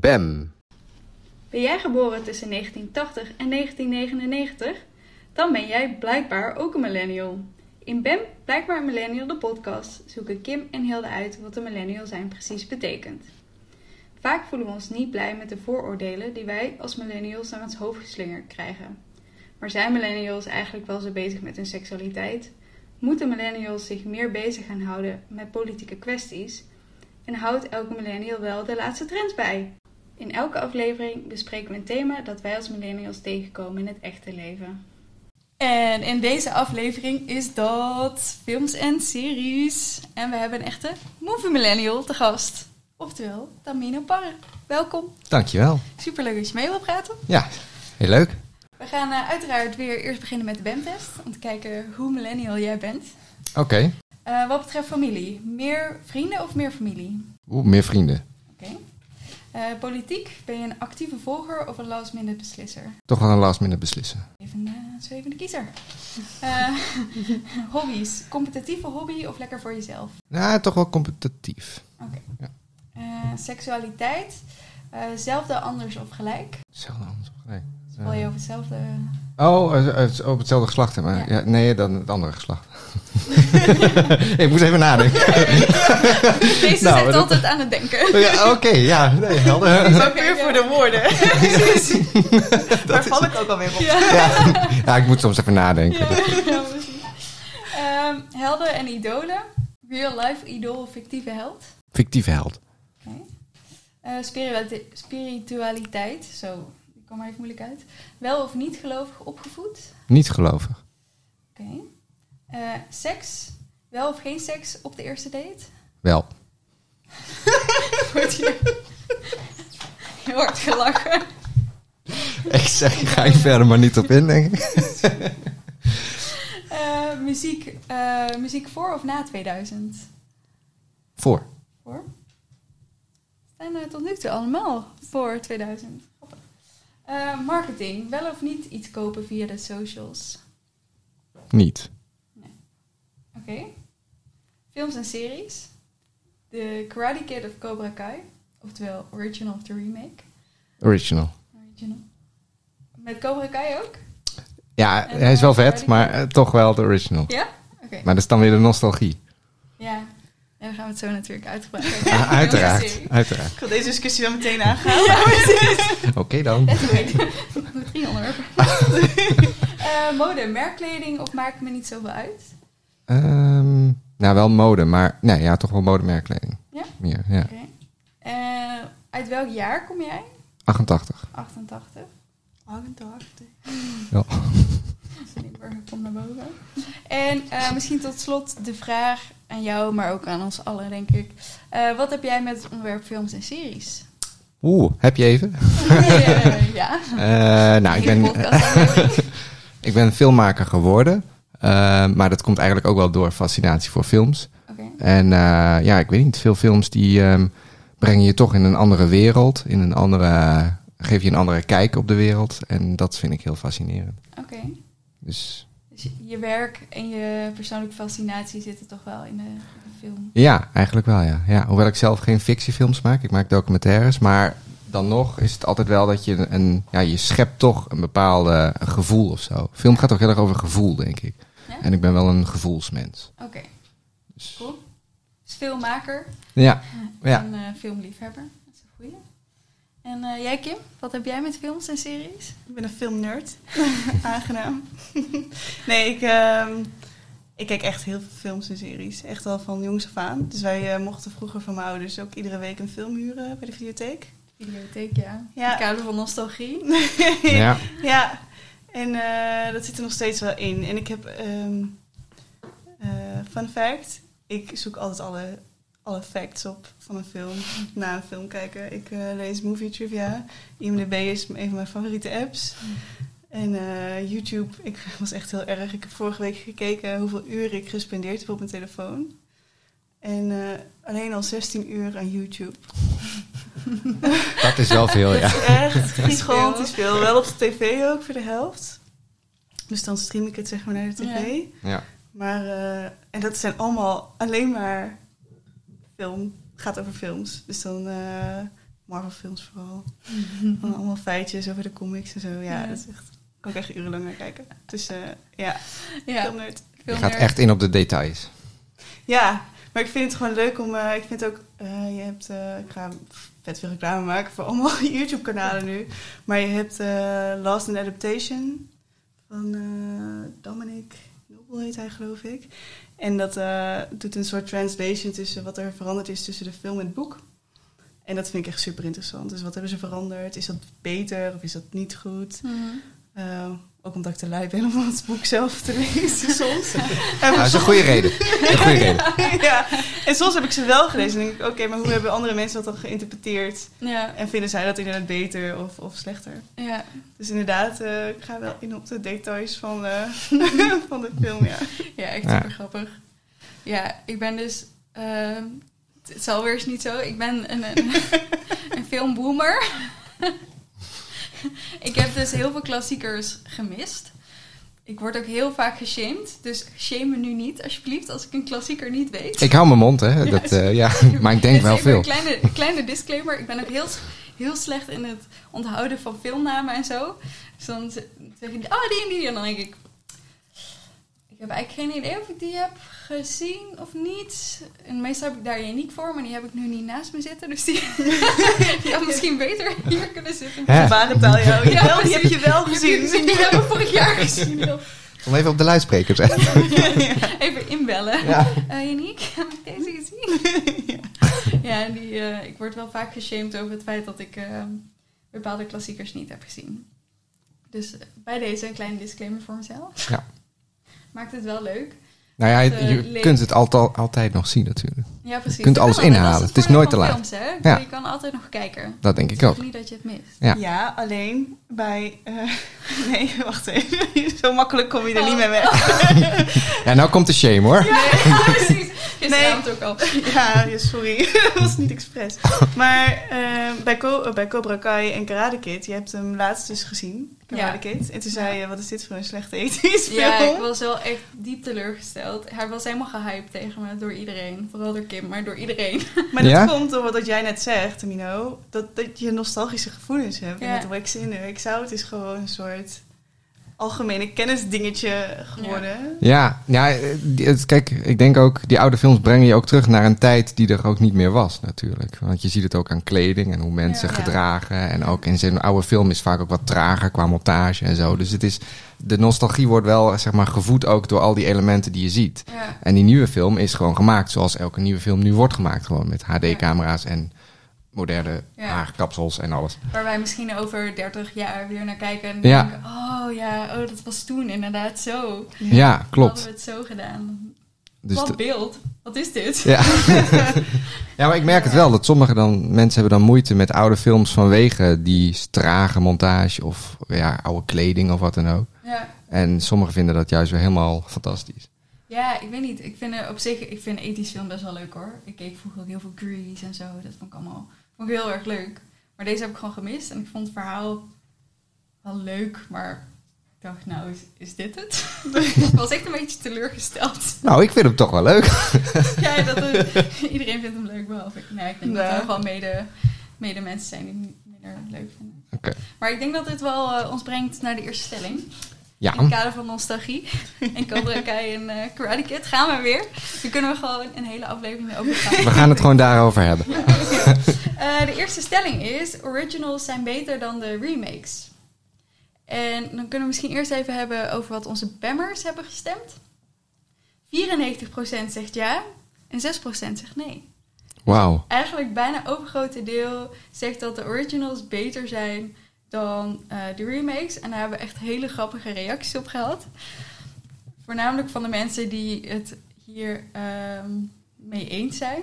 BEM. Ben jij geboren tussen 1980 en 1999? Dan ben jij blijkbaar ook een millennial. In BEM, Blijkbaar Millennial, de podcast, zoeken Kim en Hilde uit wat een millennial zijn precies betekent. Vaak voelen we ons niet blij met de vooroordelen die wij als millennials naar ons hoofd geslingerd krijgen. Maar zijn millennials eigenlijk wel zo bezig met hun seksualiteit? Moeten millennials zich meer bezig gaan houden met politieke kwesties? En houdt elke millennial wel de laatste trends bij? In elke aflevering bespreken we een thema dat wij als millennials tegenkomen in het echte leven. En in deze aflevering is dat films en series. En we hebben een echte movie millennial te gast. Oftewel, Tamino Parre. Welkom. Dankjewel. Superleuk dat je mee wilt praten. Ja, heel leuk. We gaan uh, uiteraard weer eerst beginnen met de BEM-test. Om te kijken hoe millennial jij bent. Oké. Okay. Uh, wat betreft familie, meer vrienden of meer familie? Oeh, meer vrienden. Oké. Okay. Uh, politiek, ben je een actieve volger of een last minute beslisser? Toch wel een last minute beslisser. Even een zwevende kiezer. Uh, hobby's, competitieve hobby of lekker voor jezelf? Nou, toch wel competitief. Oké. Okay. Ja. Uh, seksualiteit, zelfde, anders of gelijk? Zelfde, anders of gelijk. Val je over hetzelfde... Oh, over hetzelfde geslacht. Maar ja. Ja, nee, dan het andere geslacht. ik moest even nadenken. Deze nou, zit altijd aan het denken. ja, Oké, okay, ja, nee, helder. Maar puur voor de woorden. Daar val ik ook alweer op. Ja. ja. ik moet soms even nadenken. Ja, um, helden en idolen. Real life idool of fictieve held? Fictieve held. Okay. Uh, spiritualiteit, zo, kom maar even moeilijk uit. Wel of niet gelovig opgevoed? Niet gelovig. Oké. Okay. Uh, seks, wel of geen seks op de eerste date? Wel. Wordt heel hard gelachen. Ik zeg, ga je verder maar niet op in, denk ik. uh, muziek, uh, muziek voor of na 2000? Voor. Voor? Zijn er tot nu toe allemaal voor 2000. Marketing, wel of niet iets kopen via de socials? Niet. Oké. Okay. Films en series. The Karate Kid of Cobra Kai. Oftewel original of the remake. Original. Original. Met Cobra Kai ook? Ja, en hij is wel vet, maar uh, toch wel de original. Ja? Oké. Okay. Maar dat is dan weer de nostalgie. Ja. En dan gaan we het zo natuurlijk uitgebreid ah, uiteraard, uiteraard. Ik wil deze discussie wel meteen aangaan. Oké okay, dan. Drie onderwerpen. uh, mode, merkkleding of maakt me niet zoveel uit? Um, nou, wel mode, maar nee, ja, toch wel modemerkkleding. Ja? Meer, ja. Okay. Uh, uit welk jaar kom jij? 88. 88. 88. Ja. Kom naar boven. En uh, misschien tot slot de vraag aan jou, maar ook aan ons allen, denk ik. Uh, wat heb jij met het onderwerp films en series? Oeh, heb je even? ja. nou, ik ben, ik ben filmmaker geworden. Uh, maar dat komt eigenlijk ook wel door fascinatie voor films. Okay. En ja, ik weet niet, veel films die um, brengen je toch in een andere wereld, in een andere, geef je een andere kijk op de wereld. En dat vind ik heel fascinerend. Oké. Okay. Dus je werk en je persoonlijke fascinatie zitten toch wel in de, in de film? Ja, eigenlijk wel, ja. ja. Hoewel ik zelf geen fictiefilms maak, ik maak documentaires, maar dan nog is het altijd wel dat je een, ja, je schept toch een bepaalde gevoel of zo. Film gaat toch heel erg over gevoel, denk ik. Ja? En ik ben wel een gevoelsmens. Oké. Okay. Dus. Cool. Dus filmmaker. Ja. ja. En uh, filmliefhebber. Dat is een goeie. En uh, jij Kim, wat heb jij met films en series? Ik ben een filmnerd. Aangenaam. nee, ik, uh, ik kijk echt heel veel films en series. Echt al van jongs af aan. Dus wij uh, mochten vroeger van mijn ouders ook iedere week een film huren bij de videotheek. Videotheek, ja. ja. In kader van nostalgie. ja. ja. En uh, dat zit er nog steeds wel in. En ik heb, um, uh, fun fact, ik zoek altijd alle, alle facts op van een film, na een film kijken. Ik uh, lees movie trivia. IMDb is een van mijn favoriete apps. En YouTube, ik was echt heel erg. Ik heb vorige week gekeken hoeveel uren ik gespendeerd heb op mijn telefoon. En alleen al 16 uur aan YouTube. Dat is wel veel, ja. echt gigantisch veel. Wel op de tv ook voor de helft. Dus dan stream ik het zeg maar naar de tv. Ja. Maar, uh, en dat zijn allemaal alleen maar film. Het gaat over films. Dus dan uh, Marvel films vooral. Van allemaal feitjes over de comics en zo. Ja, Ja. dat is echt... Kan ik echt urenlang naar kijken. Dus eh, ja, Ja, heel nerd. Je gaat echt in op de details. Ja, maar ik vind het gewoon leuk om... eh, ik vind ook... eh, je hebt... eh, ik ga vet veel reclame maken voor allemaal YouTube-kanalen nu. Maar je hebt eh, Last in Adaptation van eh, Dominic Noble heet hij, geloof ik. En dat eh, doet een soort translation tussen wat er veranderd is tussen de film en het boek. En dat vind ik echt super interessant. Dus wat hebben ze veranderd? Is dat beter of is dat niet goed? Mhm. Eh, ook omdat ik te lui ben om het boek zelf te lezen soms. En dat is een goede reden. Een goede reden. ja, en soms heb ik ze wel gelezen en denk ik, oké, maar hoe hebben andere mensen dat dan geïnterpreteerd? Ja, En vinden zij dat inderdaad beter of, of slechter? ja. Dus inderdaad, eh, ik ga wel in op de details van, eh, van de film, ja. ja, echt Ja. super grappig. Ja, ik ben dus... ehm, het is alweer eens niet zo. Ik ben een, een, een filmboomer. ik heb dus heel veel klassiekers gemist. Ik word ook heel vaak geshamed. Dus shame me nu niet, alsjeblieft, als ik een klassieker niet weet. Ik hou mijn mond, hè. Dat, eh, ja. Maar ik denk Dus wel veel. Een kleine, kleine disclaimer. Ik ben ook heel, heel slecht in het onthouden van filmnamen en zo. Dus dan zeg je, oh die en die. En dan denk ik, ik heb eigenlijk geen idee of ik die heb gezien of niet. En meestal heb ik daar Janiek voor, maar die heb ik nu niet naast me zitten. Dus die, die had misschien beter hier kunnen zitten. Ja. Ja, Wel, die heb je wel gezien. Die hebben we vorig jaar gezien. Om even op de luidspreker te zetten. Even inbellen. Ja. Eh Janiek, heb ik deze gezien? ja, die, eh, ik word wel vaak geshamed over het feit dat ik eh, bepaalde klassiekers niet heb gezien. Dus eh, bij deze een kleine disclaimer voor mezelf. Ja. Maakt het wel leuk. Nou ja, Eh, je leek- kunt het altijd, altijd nog zien natuurlijk. Ja, precies. Je kunt alles kan inhalen. Het is nooit te laat. Films, hè? Ja. Je kan altijd nog kijken. Dat denk ik Het ook. is niet dat je het mist. Ja. Ja, alleen bij... eh, nee, wacht even. Zo makkelijk kom je er Oh. niet mee weg. Ja, nou komt de shame hoor. Nee, precies. Gisteravond ook al. Ja, ja, sorry. dat was niet expres. Maar eh, bij, Co- eh, bij Cobra Kai en Karate Kid, je hebt hem laatst dus gezien, Karate Ja. Kid. En toen zei je, wat is dit voor een slechte ethische Ja, film? ik was wel echt diep teleurgesteld. Hij was helemaal gehyped tegen me door iedereen. Vooral door Kim, maar door iedereen. Maar dat Ja? komt door wat jij net zegt, Tamino. Dat, dat je nostalgische gevoelens hebt. Ja. En met Wax in de Wax Out is gewoon een soort algemene kennisdingetje geworden. Ja, ja het, kijk, ik denk ook, die oude films brengen je ook terug naar een tijd die er ook niet meer was natuurlijk. Want je ziet het ook aan kleding en hoe mensen Ja. gedragen. En ook in zijn oude film is vaak ook wat trager qua montage en zo. Dus het is, de nostalgie wordt wel, zeg maar, gevoed ook door al die elementen die je ziet. Ja. En die nieuwe film is gewoon gemaakt zoals elke nieuwe film nu wordt gemaakt. Gewoon met HD-camera's en moderne Ja. haarkapsels en alles. Waar wij misschien over 30 jaar weer naar kijken en Ja. denken... Oh ja, oh, dat was toen inderdaad zo. Ja, Hadden klopt. we het zo gedaan. Dus Wat beeld. Wat is dit? Ja. ja, maar ik merk het wel dat sommige dan, mensen hebben dan moeite met oude films vanwege die trage montage of ja, oude kleding of wat dan ook. Ja. En sommigen vinden dat juist weer helemaal fantastisch. Ja, ik weet niet. Ik vind op zich, ik vind ethisch film best wel leuk hoor. Ik keek vroeger ook heel veel Grease en zo. Dat vond ik allemaal vond ik heel erg leuk. Maar deze heb ik gewoon gemist. En ik vond het verhaal wel leuk, maar ik dacht, nou, is, is dit het? ik was echt een beetje teleurgesteld. Nou, ik vind hem toch wel leuk. ja, dat iedereen vindt hem leuk, behalve ik. Nee, ik denk dat er gewoon mede, mede mensen zijn die hem minder leuk vinden. Oké. Maar ik denk dat dit wel eh, ons brengt naar de eerste stelling. Ja. In het kader van nostalgie en Cobra Kai en eh Karate Kid gaan we weer. Daar kunnen we gewoon een hele aflevering mee overgaan. We gaan het gewoon daarover hebben. Eh, de eerste stelling is: originals zijn beter dan de remakes. En dan kunnen we misschien eerst even hebben over wat onze bammers hebben gestemd. 94% zegt ja en 6% zegt nee. Wauw. Eigenlijk bijna overgrote deel zegt dat de originals beter zijn dan eh, de remakes. En daar hebben we echt hele grappige reacties op gehad. Voornamelijk van de mensen die het hier ehm, mee eens zijn.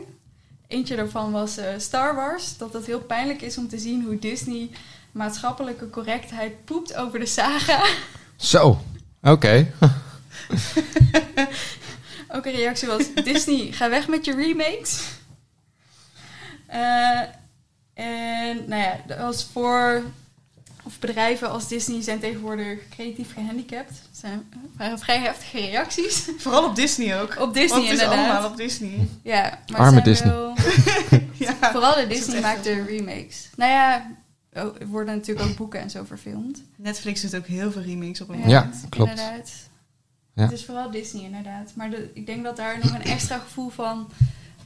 Eentje daarvan was eh, Star Wars. Dat het heel pijnlijk is om te zien hoe Disney maatschappelijke correctheid poept over de saga. Zo. Oké. Ook een reactie was: Disney, ga weg met je remakes. Eh, en nou ja, als voor of bedrijven als Disney zijn tegenwoordig creatief gehandicapt. Dat zijn waren vrij heftige reacties. Vooral op Disney ook. Op Disney Want het is inderdaad. allemaal op Disney. Ja, maar Arme Disney. Wel, Ja. Vooral de is Disney maakt de remakes. Nou ja, oh, er worden natuurlijk ook boeken en zo verfilmd. Netflix doet ook heel veel remakes op een Ja, moment. klopt. Inderdaad. Ja. Het is vooral Disney inderdaad. Maar de- ik denk dat daar nog een extra gevoel van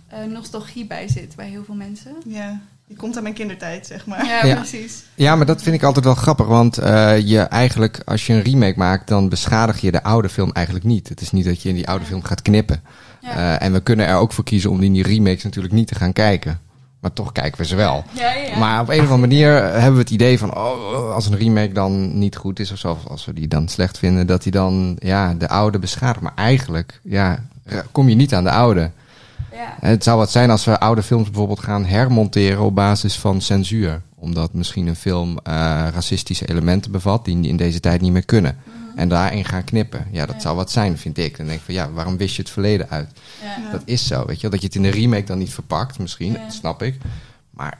eh, nostalgie bij zit bij heel veel mensen. Ja, die komt aan mijn kindertijd, zeg maar. Ja, Ja. precies. Ja, maar dat vind ik altijd wel grappig. Want eh, je eigenlijk, als je een remake maakt, dan beschadig je de oude film eigenlijk niet. Het is niet dat je in die oude film gaat knippen. Ja. Eh, en we kunnen er ook voor kiezen om in die remakes natuurlijk niet te gaan kijken. Maar toch kijken we ze wel. ja, ja, ja. Maar op een of andere manier hebben we het idee van, oh, als een remake dan niet goed is of zo, of als we die dan slecht vinden, dat die dan ja, de oude beschadigt. Maar eigenlijk, ja, kom je niet aan de oude. Ja. Het zou wat zijn als we oude films bijvoorbeeld gaan hermonteren op basis van censuur. Omdat misschien een film eh, racistische elementen bevat die in deze tijd niet meer kunnen. En daarin gaan knippen. Ja, dat Mhm. Ja. zou wat zijn, vind ik. Dan denk ik van, ja, waarom wist je het verleden uit? ja. Dat is zo, weet je wel. Dat je het in de remake dan niet verpakt, misschien. Ja. Dat snap ik. Maar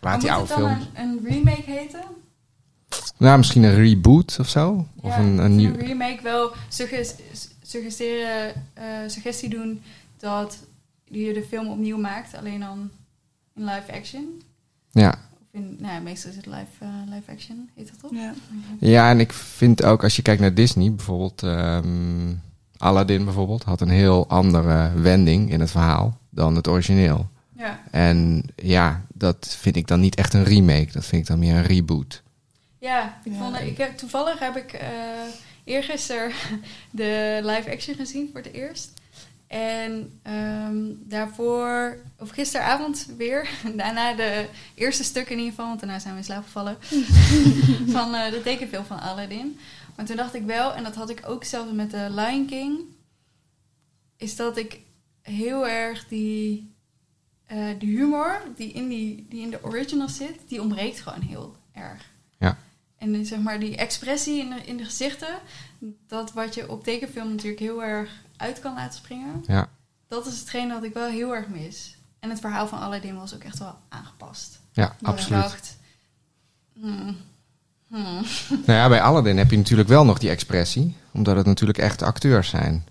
laat Maar die moet oude het dan film... een, een remake heten? Nou, misschien een reboot of zo. Of ja, een, of een nieuw... een remake wel sugges- suggesteren, eh, suggestie doen dat je de film opnieuw maakt, alleen dan in live action. Ja. Of in, nou ja, meestal is het live, eh, live action, heet dat toch? Ja. ja, en ik vind ook, als je kijkt naar Disney, bijvoorbeeld... ehm, Aladdin bijvoorbeeld, had een heel andere wending in het verhaal dan het origineel. Ja. En ja, dat vind ik dan niet echt een remake. Dat vind ik dan meer een reboot. Ja, ik Ja. vond, ik heb, toevallig heb ik eh eergisteren de live action gezien voor het eerst. En ehm, daarvoor, of gisteravond weer, daarna de eerste stuk in ieder geval, want daarna zijn we in slaap gevallen, van eh, de tekenfilm van Aladdin. Maar toen dacht ik wel, en dat had ik ook zelfs met de Lion King, is dat ik heel erg die, eh, die humor die in, die, die in de original zit, die ontbreekt gewoon heel erg. Ja. En die, zeg maar die expressie in de, in de gezichten, dat wat je op tekenfilm natuurlijk heel erg uit kan laten springen, Ja. dat is hetgeen dat ik wel heel erg mis. En het verhaal van Aladdin was ook echt wel aangepast. Ja, Dat absoluut. Ik dacht, hmm, hmm. Nou ja, bij Aladdin heb je natuurlijk wel nog die expressie. Omdat het natuurlijk echte acteurs zijn.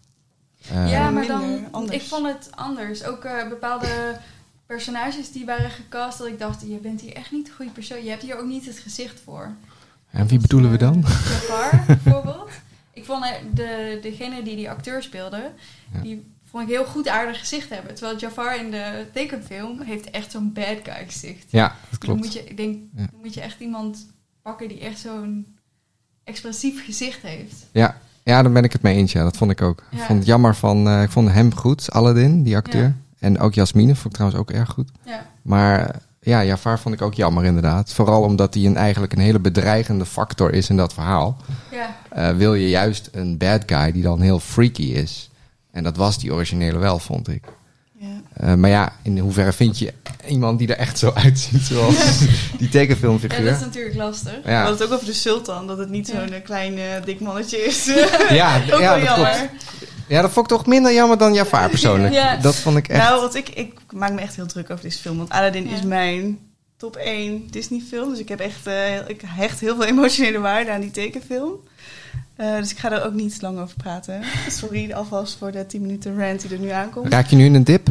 Eh, ja, maar dan, anders. ik vond het anders. Ook eh, bepaalde personages die waren gecast, dat ik dacht, je bent hier echt niet de goede persoon. Je hebt hier ook niet het gezicht voor. En wie bedoelen we dan? Jafar, bijvoorbeeld. Vond de, degene die die acteur speelde, Ja. die vond ik heel goed aardig gezicht hebben. Terwijl Jafar in de tekenfilm heeft echt zo'n bad guy gezicht. Ja, dat Dan klopt. moet je, ik denk, Ja. dan moet je echt iemand pakken die echt zo'n expressief gezicht heeft. Ja. ja, daar ben ik het mee eens. Ja, dat vond ik ook. Ik vond het jammer van... eh, ik vond hem goed, Aladdin, die acteur. En ook Jasmine vond ik trouwens ook erg goed. Ja, Maar ja, Jafar vond ik ook jammer inderdaad. Vooral omdat hij een, eigenlijk een hele bedreigende factor is in dat verhaal. ja, Eh, wil je juist een bad guy die dan heel freaky is. En dat was die originele wel, vond ik. Ja. Eh, maar ja, in hoeverre vind je iemand die er echt zo uitziet zoals die ja, tekenfilmfiguur? dat is natuurlijk lastig. We Ja, hadden het ook over de sultan, dat het niet Ja. zo'n klein dik mannetje is. ja, ook ja, wel dat jammer. klopt. Ja, dat vond ik toch minder jammer dan Jafar persoonlijk. Ja. Dat vond ik echt... Nou, want ik, ik maak me echt heel druk over deze film. Want Aladdin Ja. is mijn top 1 Disney film. Dus ik heb echt, eh, ik hecht heel veel emotionele waarde aan die tekenfilm. Eh, dus ik ga er ook niet lang over praten. Sorry alvast voor de 10 minuten rant die er nu aankomt. Raak je nu in een dip?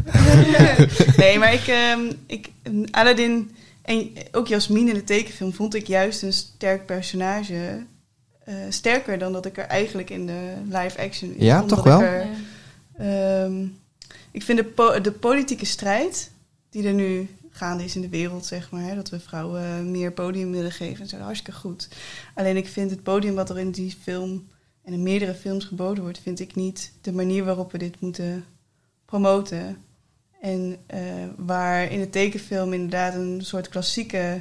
nee, maar ik, ehm, ik, Aladdin en ook Jasmine in de tekenfilm vond ik juist een sterk personage. Eh, sterker dan dat ik er eigenlijk in de live action in Ja, toch ik wel? er- Ja. Ehm, ik vind de, po- de politieke strijd die er nu gaande is in de wereld, zeg maar, hè, dat we vrouwen meer podium willen geven, is hartstikke goed. Alleen ik vind het podium wat er in die film en in meerdere films geboden wordt, vind ik niet de manier waarop we dit moeten promoten. En eh, waar in de tekenfilm inderdaad een soort klassieke,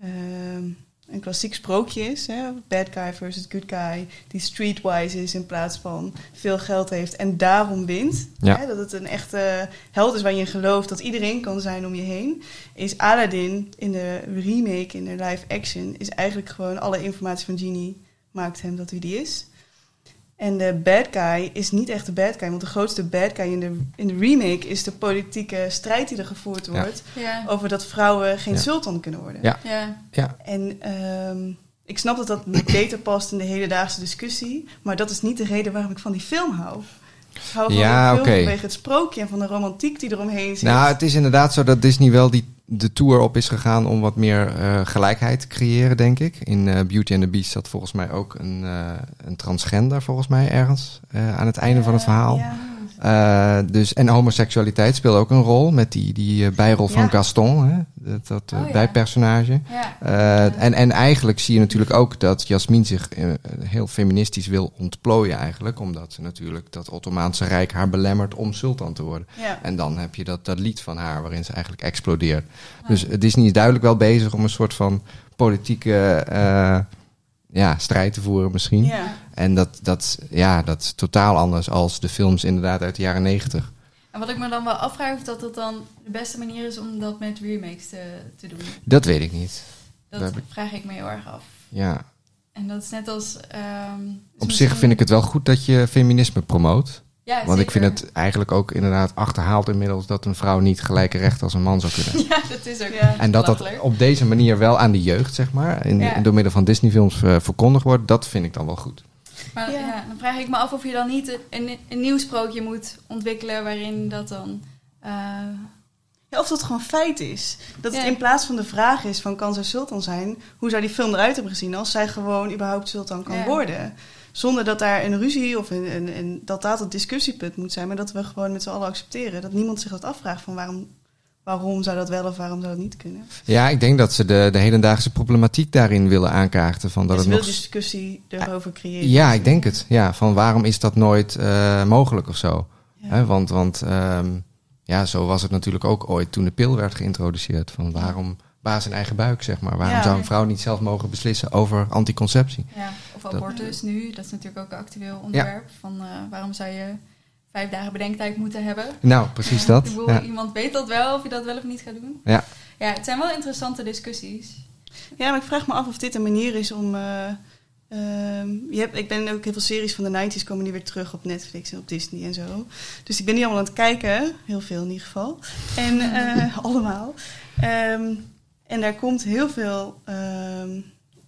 ehm, een klassiek sprookje is. Hè? Bad guy versus good guy. Die streetwise is in plaats van veel geld heeft en daarom wint. Ja. Hè? Dat het een echte held is waar je in gelooft dat iedereen kan zijn om je heen. Is Aladdin in de remake, in de live action, is eigenlijk gewoon alle informatie van Genie maakt hem dat wie die is. En de bad guy is niet echt de bad guy, want de grootste bad guy in de, in de remake is de politieke strijd die er gevoerd wordt Ja, over dat vrouwen geen Ja. sultan kunnen worden. Ja. ja, Ja, En ehm, ik snap dat dat niet beter past in de hedendaagse discussie, maar dat is niet de reden waarom ik van die film hou. Ik hou van Ja, die film vanwege het sprookje en van de romantiek die eromheen zit. nou, het is inderdaad zo dat Disney wel die de tour op is gegaan om wat meer eh, gelijkheid te creëren, denk ik. In eh, Beauty and the Beast zat volgens mij ook een, eh, een transgender, volgens mij, ergens aan het einde van het verhaal. Ja. Eh, dus, en homoseksualiteit speelde ook een rol met die, die eh, bijrol van Ja. Gaston, hè? dat, dat eh, Oh, bijpersonage. Ja. En, en eigenlijk zie je natuurlijk ook dat Jasmin zich heel feministisch wil ontplooien eigenlijk. Omdat ze natuurlijk dat Ottomaanse Rijk haar belemmert om sultan te worden. Ja. En dan heb je dat, dat lied van haar waarin ze eigenlijk explodeert. Dus Disney is duidelijk wel bezig om een soort van politieke ja, strijd te voeren misschien. Ja. En dat, dat, ja, dat is totaal anders als de films inderdaad uit de jaren negentig. En wat ik me dan wel afvraag of dat dat dan de beste manier is om dat met remakes te, te doen. Dat weet ik niet. Dat vraag ik me heel erg af. Ja. En dat is net als... ehm, Op zich vind ik het wel goed dat je feminisme promoot. Ja, Want ik vind het eigenlijk ook inderdaad achterhaald inmiddels dat een vrouw niet gelijke rechten als een man zou kunnen. Ja, dat is ook Ja. En dat dat op deze manier wel aan de jeugd, zeg maar, in, Ja. door middel van Disney-films eh, verkondigd wordt, dat vind ik dan wel goed. Maar Ja. ja. dan vraag ik me af of je dan niet een, een nieuw sprookje moet ontwikkelen waarin dat dan... eh, Ja, of dat gewoon feit is. Dat het in plaats van de vraag is van kan zij sultan zijn, hoe zou die film eruit hebben gezien als zij gewoon überhaupt sultan kan worden. Zonder dat daar een ruzie of een, een, een- dat dat het discussiepunt moet zijn, maar dat we gewoon met z'n allen accepteren. Dat niemand zich dat afvraagt van waarom, waarom zou dat wel of waarom zou dat niet kunnen. Ja, ik denk dat ze de, de hedendaagse problematiek daarin willen aankaarten. Van dat dus het wil nog... discussie erover creëren. Ja, ik denk het. Ja, van waarom is dat nooit eh, mogelijk of zo? Ja. Want want ehm, ja, zo was het natuurlijk ook ooit toen de pil werd geïntroduceerd. Van waarom baas in eigen buik, zeg maar. Waarom Ja. zou een vrouw niet zelf mogen beslissen over anticonceptie? ja, of Dat- abortus nu, dat is natuurlijk ook een actueel onderwerp. Van eh, waarom zou je vijf dagen bedenktijd moeten hebben? Nou, precies Ja, dat. ik bedoel, Ja. Iemand weet dat wel, of je dat wel of niet gaat doen. Ja. Ja, het zijn wel interessante discussies. Ja, maar ik vraag me af of dit een manier is om. eh, ehm, je hebt, ik ben ook heel veel series van de 90s komen nu weer terug op Netflix en op Disney en zo. Dus ik ben die allemaal aan het kijken, heel veel in ieder geval. En eh, allemaal. Ehm, en daar komt heel veel ehm,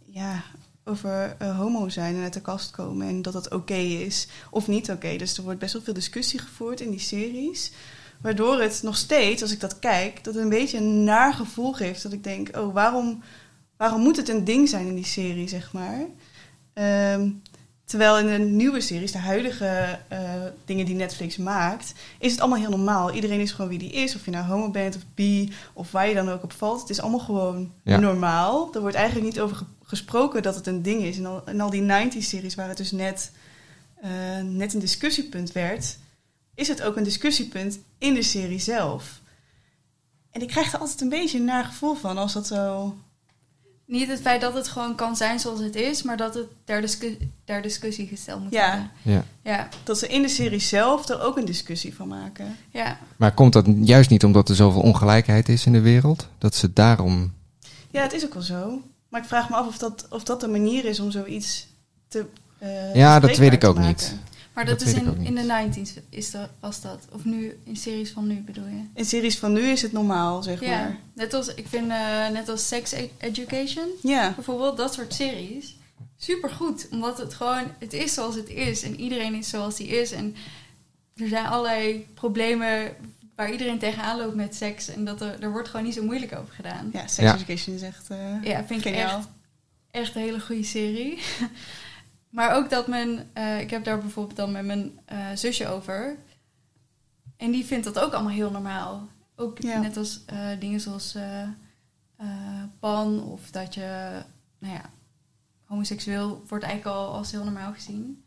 ja, over eh, homo zijn en uit de kast komen en dat dat oké is of niet oké. Dus er wordt best wel veel discussie gevoerd in die series. Waardoor het nog steeds, als ik dat kijk, dat een beetje een naar gevoel geeft. Dat ik denk, oh, waarom, waarom moet het een ding zijn in die serie, zeg maar? Ehm, terwijl in de nieuwe series, de huidige eh, dingen die Netflix maakt, is het allemaal heel normaal. Iedereen is gewoon wie die is, of je nou homo bent of bi, of waar je dan ook op valt. Het is allemaal gewoon Ja. normaal. Er wordt eigenlijk niet over ge- gesproken dat het een ding is. En al, en al die 90s-series waar het dus net, eh, net een discussiepunt werd, is het ook een discussiepunt in de serie zelf. En ik krijg er altijd een beetje een naar gevoel van als dat zo. Niet het feit dat het gewoon kan zijn zoals het is, maar dat het ter, discu- ter discussie gesteld moet Ja. worden. Ja. Ja, dat ze in de serie zelf er ook een discussie van maken. ja. Maar komt dat juist niet omdat er zoveel ongelijkheid is in de wereld? Dat ze daarom... Ja, het is ook wel zo. Maar ik vraag me af of dat, of dat een manier is om zoiets te. eh, Ja, dat weet ik ook maken. niet. Maar dat, Dat is in, in de 90s is dat, was dat. Of nu, in series van nu bedoel je? In series van nu is het normaal, zeg Ja, maar. net als, ik vind eh, net als Sex Education, Ja, bijvoorbeeld, dat soort series. Super goed, omdat het gewoon, het is zoals het is en iedereen is zoals die is. En er zijn allerlei problemen waar iedereen tegenaan loopt met seks en dat er, er wordt gewoon niet zo moeilijk over gedaan. ja Sex Ja. Education is echt. eh, Ja, vind ik echt, echt een hele goede serie. maar ook dat mijn... eh, ik heb daar bijvoorbeeld dan met mijn eh, zusje over. En die vindt dat ook allemaal heel normaal. Ook Ja. net als eh, dingen zoals pan of dat je... Nou ja, homoseksueel wordt eigenlijk al als heel normaal gezien.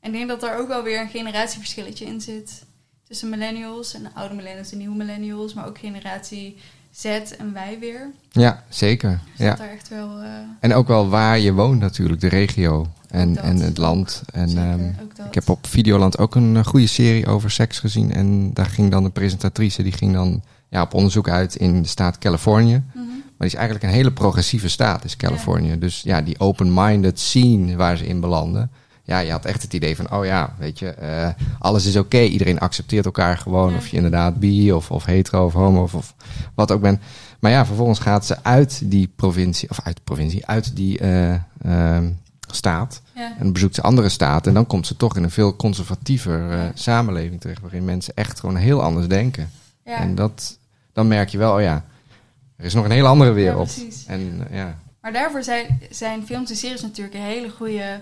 En ik denk dat daar ook wel weer een generatieverschilletje in zit. Tussen millennials en de oude millennials en nieuwe millennials. Maar ook generatie Z en wij weer. Ja, zeker. Dus Ja. daar echt wel... eh, En ook wel waar je woont natuurlijk, de regio en, Dat. en het land. En Zeker, ehm, ik heb op Videoland ook een eh, goede serie over seks gezien. En daar ging dan de presentatrice, die ging dan ja, op onderzoek uit in de staat Californië. Mhm. Maar die is eigenlijk een hele progressieve staat, is Californië. Dus ja, die open-minded scene waar ze in belanden. Ja, je had echt het idee van, oh ja, weet je, eh, alles is oké. Iedereen accepteert elkaar gewoon. Ja. Of je inderdaad bi of, of hetero of homo of, of wat ook bent. Maar ja, vervolgens gaat ze uit die provincie, of uit de provincie, uit die eh, ehm, staat. Ja. En bezoekt ze andere staten. En dan komt ze toch in een veel conservatiever eh, samenleving terecht. Waarin mensen echt gewoon heel anders denken. Ja. En dat, dan merk je wel, oh ja, Er is nog een hele andere wereld. precies. en ja, Maar daarvoor zijn, zijn films en series natuurlijk een hele goede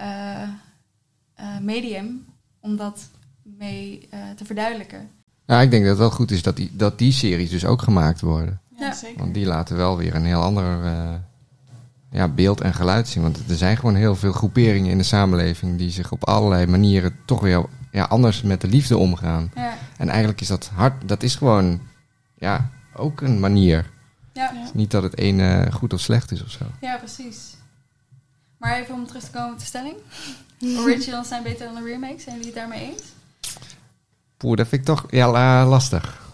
eh, eh, medium om dat mee eh, te verduidelijken. Nou, ik denk dat het wel goed is dat die, dat die series dus ook gemaakt worden. Ja, zeker. Want die laten wel weer een heel ander eh, ja, beeld en geluid zien. Want er zijn gewoon heel veel groeperingen in de samenleving die zich op allerlei manieren toch weer ja, anders met de liefde omgaan. Ja, En eigenlijk is dat hard, dat is gewoon ja, ook een manier. ja, Ja. Niet dat het ene goed of slecht is of zo. ja, precies. Maar even om terug te komen op de stelling. Originals zijn beter dan de remakes. Zijn jullie het daarmee eens? Poeh, dat vind ik toch ja, la- lastig.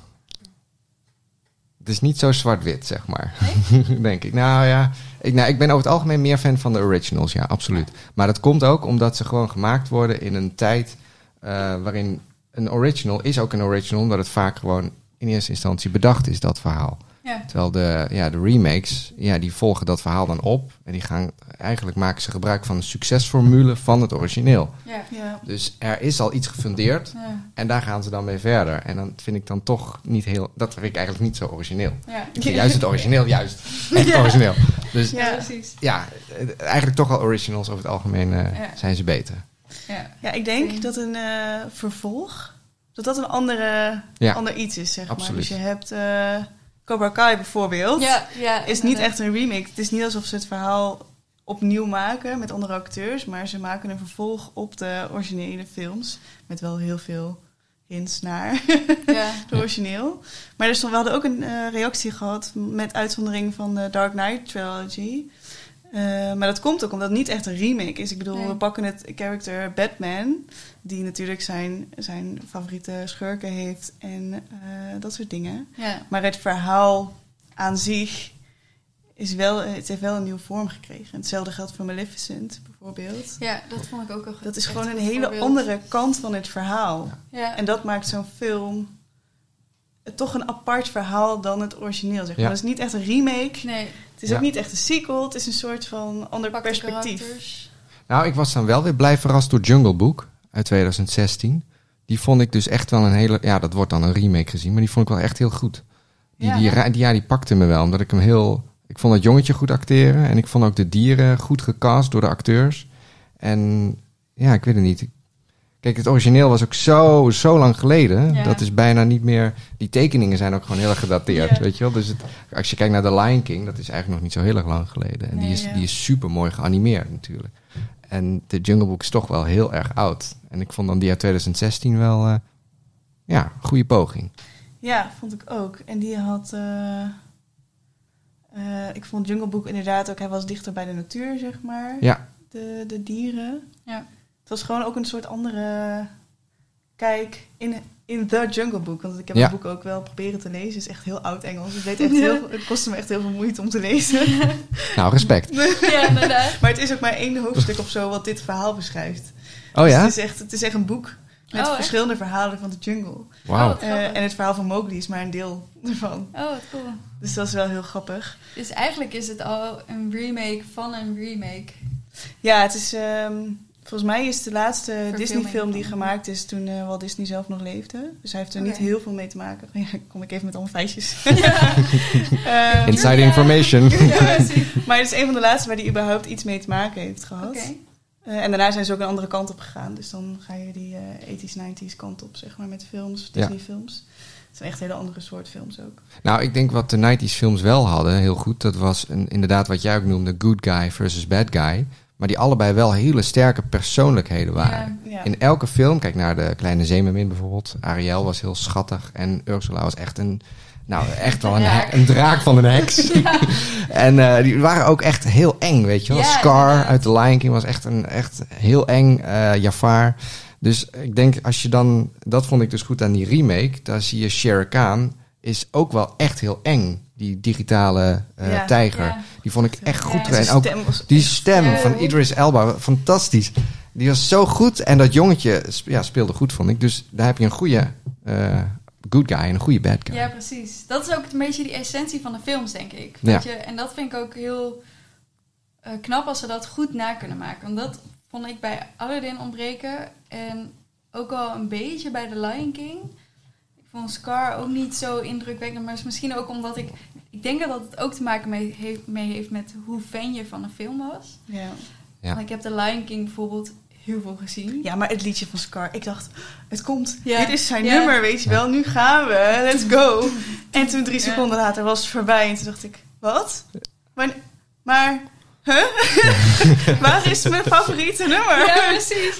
Het is niet zo zwart-wit, zeg maar. Denk ik. Nou ja, ik, nou, ik ben over het algemeen meer fan van de originals, ja, absoluut. Maar dat komt ook omdat ze gewoon gemaakt worden in een tijd eh, waarin een original is ook een original, omdat het vaak gewoon in eerste instantie bedacht is, dat verhaal. Ja, Terwijl de, ja, de remakes, ja, die volgen dat verhaal dan op. En die gaan, eigenlijk maken ze gebruik van de succesformule van het origineel. ja, Ja. Dus er is al iets gefundeerd. ja. En daar gaan ze dan mee verder. En dan vind ik dan toch niet heel... Dat vind ik eigenlijk niet zo origineel. ja. Ik vind juist het origineel, juist. Echt origineel. Dus Ja, precies. ja, eigenlijk toch al originals over het algemeen eh, Ja. zijn ze beter. Ja. Ja, ik denk dat een eh, vervolg, dat dat een andere, Ja. ander iets is, zeg Absoluut. maar. Dus je hebt eh, Cobra Kai bijvoorbeeld. Ja, ja, is niet echt een remake. Het is niet alsof ze het verhaal opnieuw maken met andere acteurs, maar ze maken een vervolg op de originele films. Met wel heel veel hints naar Ja. het origineel. Maar er stond, we hadden ook een eh, reactie gehad met uitzondering van de Dark Knight trilogy. Eh, maar dat komt ook omdat het niet echt een remake is. Ik bedoel, Nee. we pakken het character Batman, die natuurlijk zijn, zijn favoriete schurken heeft en eh, dat soort dingen. ja. Maar het verhaal aan zich is wel, het heeft wel een nieuwe vorm gekregen. Hetzelfde geldt voor Maleficent bijvoorbeeld. Ja, dat vond ik ook een Dat is gewoon een hele andere kant van het verhaal. Ja, En dat maakt zo'n film toch een apart verhaal dan het origineel. Zeg maar. Ja. Dat is niet echt een remake. nee, Het is Ja. ook niet echt een sequel. Het is een soort van ander perspectief. karakters. Nou, ik was dan wel weer blij verrast door Jungle Book uit 2016. Die vond ik dus echt wel een hele... Ja, dat wordt dan een remake gezien, maar die vond ik wel echt heel goed. Die, Ja. die, ja, die pakte me wel, omdat ik hem heel... Ik vond dat jongetje goed acteren en ik vond ook de dieren goed gecast door de acteurs. En ja, ik weet het niet. Kijk, het origineel was ook zo, zo lang geleden. Ja. Dat is bijna niet meer... Die tekeningen zijn ook gewoon heel erg gedateerd, Ja. weet je wel. Dus het, als je kijkt naar The Lion King, dat is eigenlijk nog niet zo heel erg lang geleden. En die, is, ja. die is super mooi geanimeerd natuurlijk. En de Jungle Book is toch wel heel erg oud. En ik vond dan die uit 2016 wel... eh, ja, goede poging. Ja, vond ik ook. En die had... eh, eh, ik vond Jungle Book inderdaad ook... Hij was dichter bij de natuur, zeg maar. Ja, De, de dieren. Ja. Het was gewoon ook een soort andere kijk in, in The Jungle Book. Want ik heb Ja. het boek ook wel proberen te lezen. Het is echt heel oud Engels. Ik weet echt heel, het kostte me echt heel veel moeite om te lezen. nou respect. ja, inderdaad. maar het is ook maar één hoofdstuk of zo wat dit verhaal beschrijft. Oh Dus ja? het, is echt, het is echt een boek met Oh, echt? verschillende verhalen van de jungle. Wauw. Oh, Eh, en het verhaal van Mowgli is maar een deel ervan. Oh, wat cool. Dus dat is wel heel grappig. Dus eigenlijk is het al een remake van een remake. Ja, het is... ehm, volgens mij is de laatste Disney-film die gemaakt is toen eh, Walt Disney zelf nog leefde. Dus hij heeft er niet heel veel mee te maken. Ja, kom ik even met allemaal feitjes. Ja. Ehm, Inside information. ja, maar het is een van de laatste waar hij überhaupt iets mee te maken heeft gehad. Oké. Eh, en daarna zijn ze ook een andere kant op gegaan. Dus dan ga je die eh 80s, 90s kant op, zeg maar, met films, Ja. Disney-films. Het zijn echt hele andere soort films ook. Nou, ik denk wat de 90s films wel hadden, heel goed, dat was een, inderdaad wat jij ook noemde, good guy versus bad guy. Maar die allebei wel hele sterke persoonlijkheden waren. Ja. Ja. In elke film, kijk naar de Kleine Zeemermin bijvoorbeeld. Ariel was heel schattig en Ursula was echt een, nou echt wel een, Draak. een draak van een heks. en eh, die waren ook echt heel eng, weet je wel. Scar uit The Lion King was echt een echt heel eng. eh Jafar. Dus ik denk als je dan, dat vond ik dus goed aan die remake. Daar zie je Shere Khan is ook wel echt heel eng. Die digitale eh, Ja. tijger. Ja. Die vond ik echt Ja. goed. Zijn En ook die stem Ja. van Idris Elba, fantastisch. Die was zo goed. En dat jongetje ja, speelde goed, vond ik. Dus daar heb je een goede eh, good guy en een goede bad guy. Ja, precies. Dat is ook een beetje die essentie van de films, denk ik. Ja. Dat je, en dat vind ik ook heel eh, knap als ze dat goed na kunnen maken. Want dat vond ik bij Aladdin ontbreken. En ook al een beetje bij The Lion King. Vond Scar ook niet zo indrukwekkend. Maar het is misschien ook omdat ik... Ik denk dat het ook te maken mee, heeft, mee heeft met hoe fan je van een film was. Ja. Ja. Want ik heb The Lion King bijvoorbeeld heel veel gezien. ja, maar het liedje van Scar, ik dacht, het komt. Ja. Dit is zijn Ja. nummer, weet je wel. Nu gaan we, let's go. En toen drie Ja. seconden later was het voorbij. En toen dacht ik, wat? Maar, maar huh? Waar is mijn favoriete nummer? Ja, precies.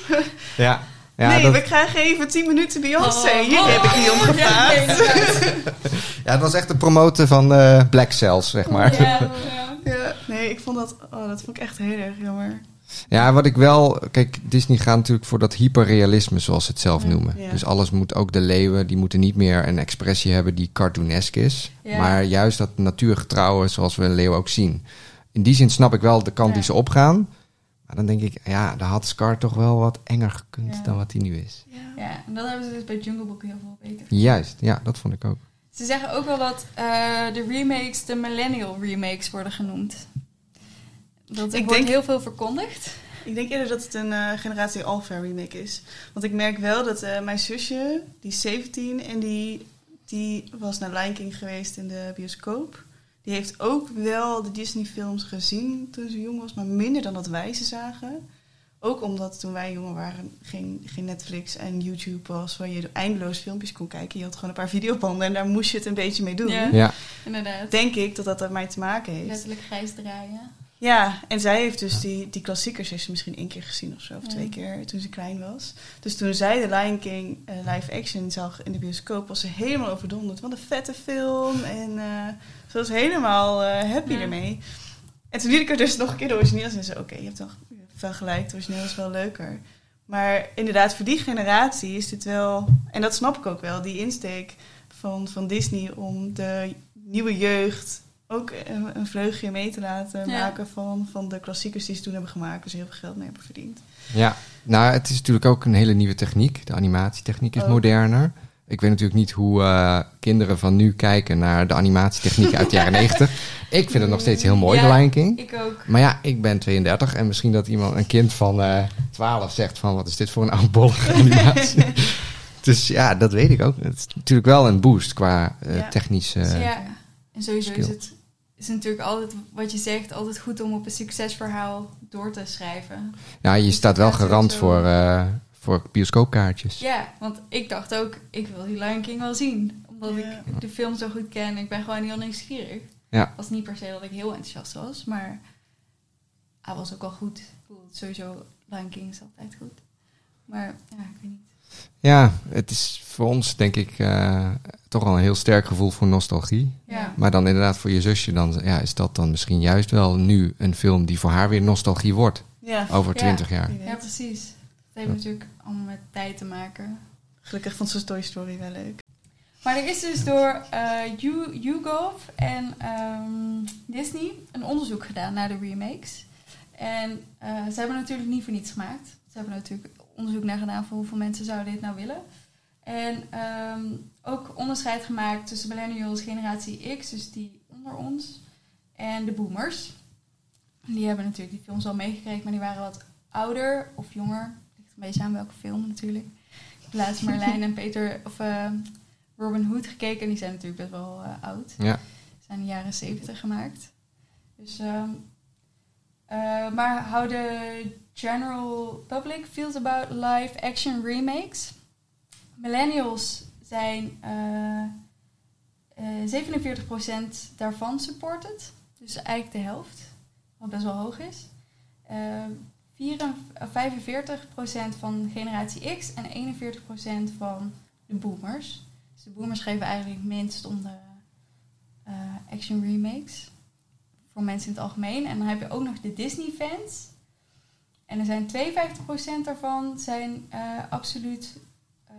Ja, ja, nee, dat, we krijgen even 10 minuten Beyoncé. Oh, Hier oh, heb ik niet om ja, gevraagd. ja, het was echt de promoten van eh, Black Cells, zeg maar. Ja, ja. Ja, nee, ik vond dat, oh, dat vond ik echt heel erg jammer. Ja, wat ik wel... Kijk, Disney gaat natuurlijk voor dat hyperrealisme, zoals ze het zelf Ja. noemen. Ja. Dus alles moet, ook de leeuwen, die moeten niet meer een expressie hebben die cartoonesk is. Ja. Maar juist dat natuurgetrouwe, zoals we een leeuw ook zien. In die zin snap ik wel de kant Ja. die ze opgaan. Maar dan denk ik, ja, daar had Scar toch wel wat enger gekund Ja. dan wat hij nu is. Ja. Ja, en dat hebben ze dus bij Jungle Book heel veel beter. Juist, ja, dat vond ik ook. Ze zeggen ook wel dat eh, de remakes de millennial remakes worden genoemd. Dat Ik wordt denk- heel veel verkondigd. Ik denk eerder dat het een eh, generatie Alpha remake is. Want ik merk wel dat eh, mijn zusje, die is 17 en die, die was naar Lion King geweest in de bioscoop. Die heeft ook wel de Disney films gezien toen ze jong was, maar minder dan dat wij ze zagen. Ook omdat toen wij jonger waren geen, geen Netflix en YouTube was waar je eindeloos filmpjes kon kijken. Je had gewoon een paar videobanden en daar moest je het een beetje mee doen. Ja. Ja, Inderdaad. Denk ik dat dat ermee te maken heeft. Letterlijk grijs draaien. Ja, en zij heeft dus die, die klassiekers heeft ze misschien één keer gezien of zo, of Ja. twee keer toen ze klein was. Dus toen zij de Lion King eh, live action zag in de bioscoop, was ze helemaal overdonderd. Wat een vette film en eh, ze was helemaal eh, happy Ja. ermee. En toen liet ik er dus nog een keer de origineel zien en zei, oké, je hebt toch wel gelijk, het origineel is wel leuker. Maar inderdaad, voor die generatie is dit wel, en dat snap ik ook wel, die insteek van, van Disney om de nieuwe jeugd ook een, een vleugje mee te laten Ja. maken van, van de klassiekers die ze toen hebben gemaakt. Dus heel veel geld mee hebben verdiend. ja. Nou, het is natuurlijk ook een hele nieuwe techniek. De animatietechniek is Ook. moderner. Ik weet natuurlijk niet hoe eh, kinderen van nu kijken naar de animatietechniek uit de jaren 90. Ik vind het nog steeds heel mooi, Ja. de Lion King. Ik ook. Maar ja, ik ben 32 en misschien dat iemand, een kind van eh 12 zegt van wat is dit voor een oudbollige animatie. dus ja, dat weet ik ook. Het is natuurlijk wel een boost qua eh, Ja. technische... Dus ja, en sowieso is het is natuurlijk altijd, wat je zegt, altijd goed om op een succesverhaal door te schrijven. Ja, je Dus staat wel garant voor, eh, voor bioscoopkaartjes. Ja, want ik dacht ook, ik wil die Lion King wel zien. Omdat Ja. ik de film zo goed ken. Ik ben gewoon heel nieuwsgierig. Ja. Het was niet per se dat ik heel enthousiast was, maar hij was ook al goed. Sowieso, Lion King is altijd goed. Maar ja, ik weet niet. Ja, het is voor ons denk ik eh, toch wel een heel sterk gevoel voor nostalgie. Ja, Maar dan inderdaad voor je zusje, dan ja, is dat dan misschien juist wel nu een film die voor haar weer nostalgie wordt. Ja, Over Ja. 20 jaar. ja precies. Het heeft Ja. natuurlijk allemaal met tijd te maken. Gelukkig vond ze Toy Story wel leuk. Maar er is dus door eh You- YouGov en ehm, Disney een onderzoek gedaan naar de remakes. En eh, ze hebben natuurlijk niet voor niets gemaakt. Ze hebben natuurlijk onderzoek naar gedaan voor hoeveel mensen zouden dit nou willen. En ehm, ook onderscheid gemaakt tussen millennials, generatie X, dus die onder ons, en de boomers. Die hebben natuurlijk die films al meegekregen, maar die waren wat ouder of jonger. Een beetje aan welke film natuurlijk. Ik heb laatst Marlijn en Peter, of eh, Robin Hood gekeken. En die zijn natuurlijk best wel eh, oud. Ja. Zijn in de jaren zeventig gemaakt. Dus, ehm, eh, maar how the general public feels about live action remakes. Millennials zijn eh eh 47% daarvan supported. Dus eigenlijk de helft. Wat best wel hoog is. Eh 44, 45% van generatie X en 41% van de boomers. Dus de boomers geven eigenlijk minst om de eh, action remakes. Voor mensen in het algemeen. En dan heb je ook nog de Disney fans. En er zijn 52% daarvan zijn eh, absoluut eh,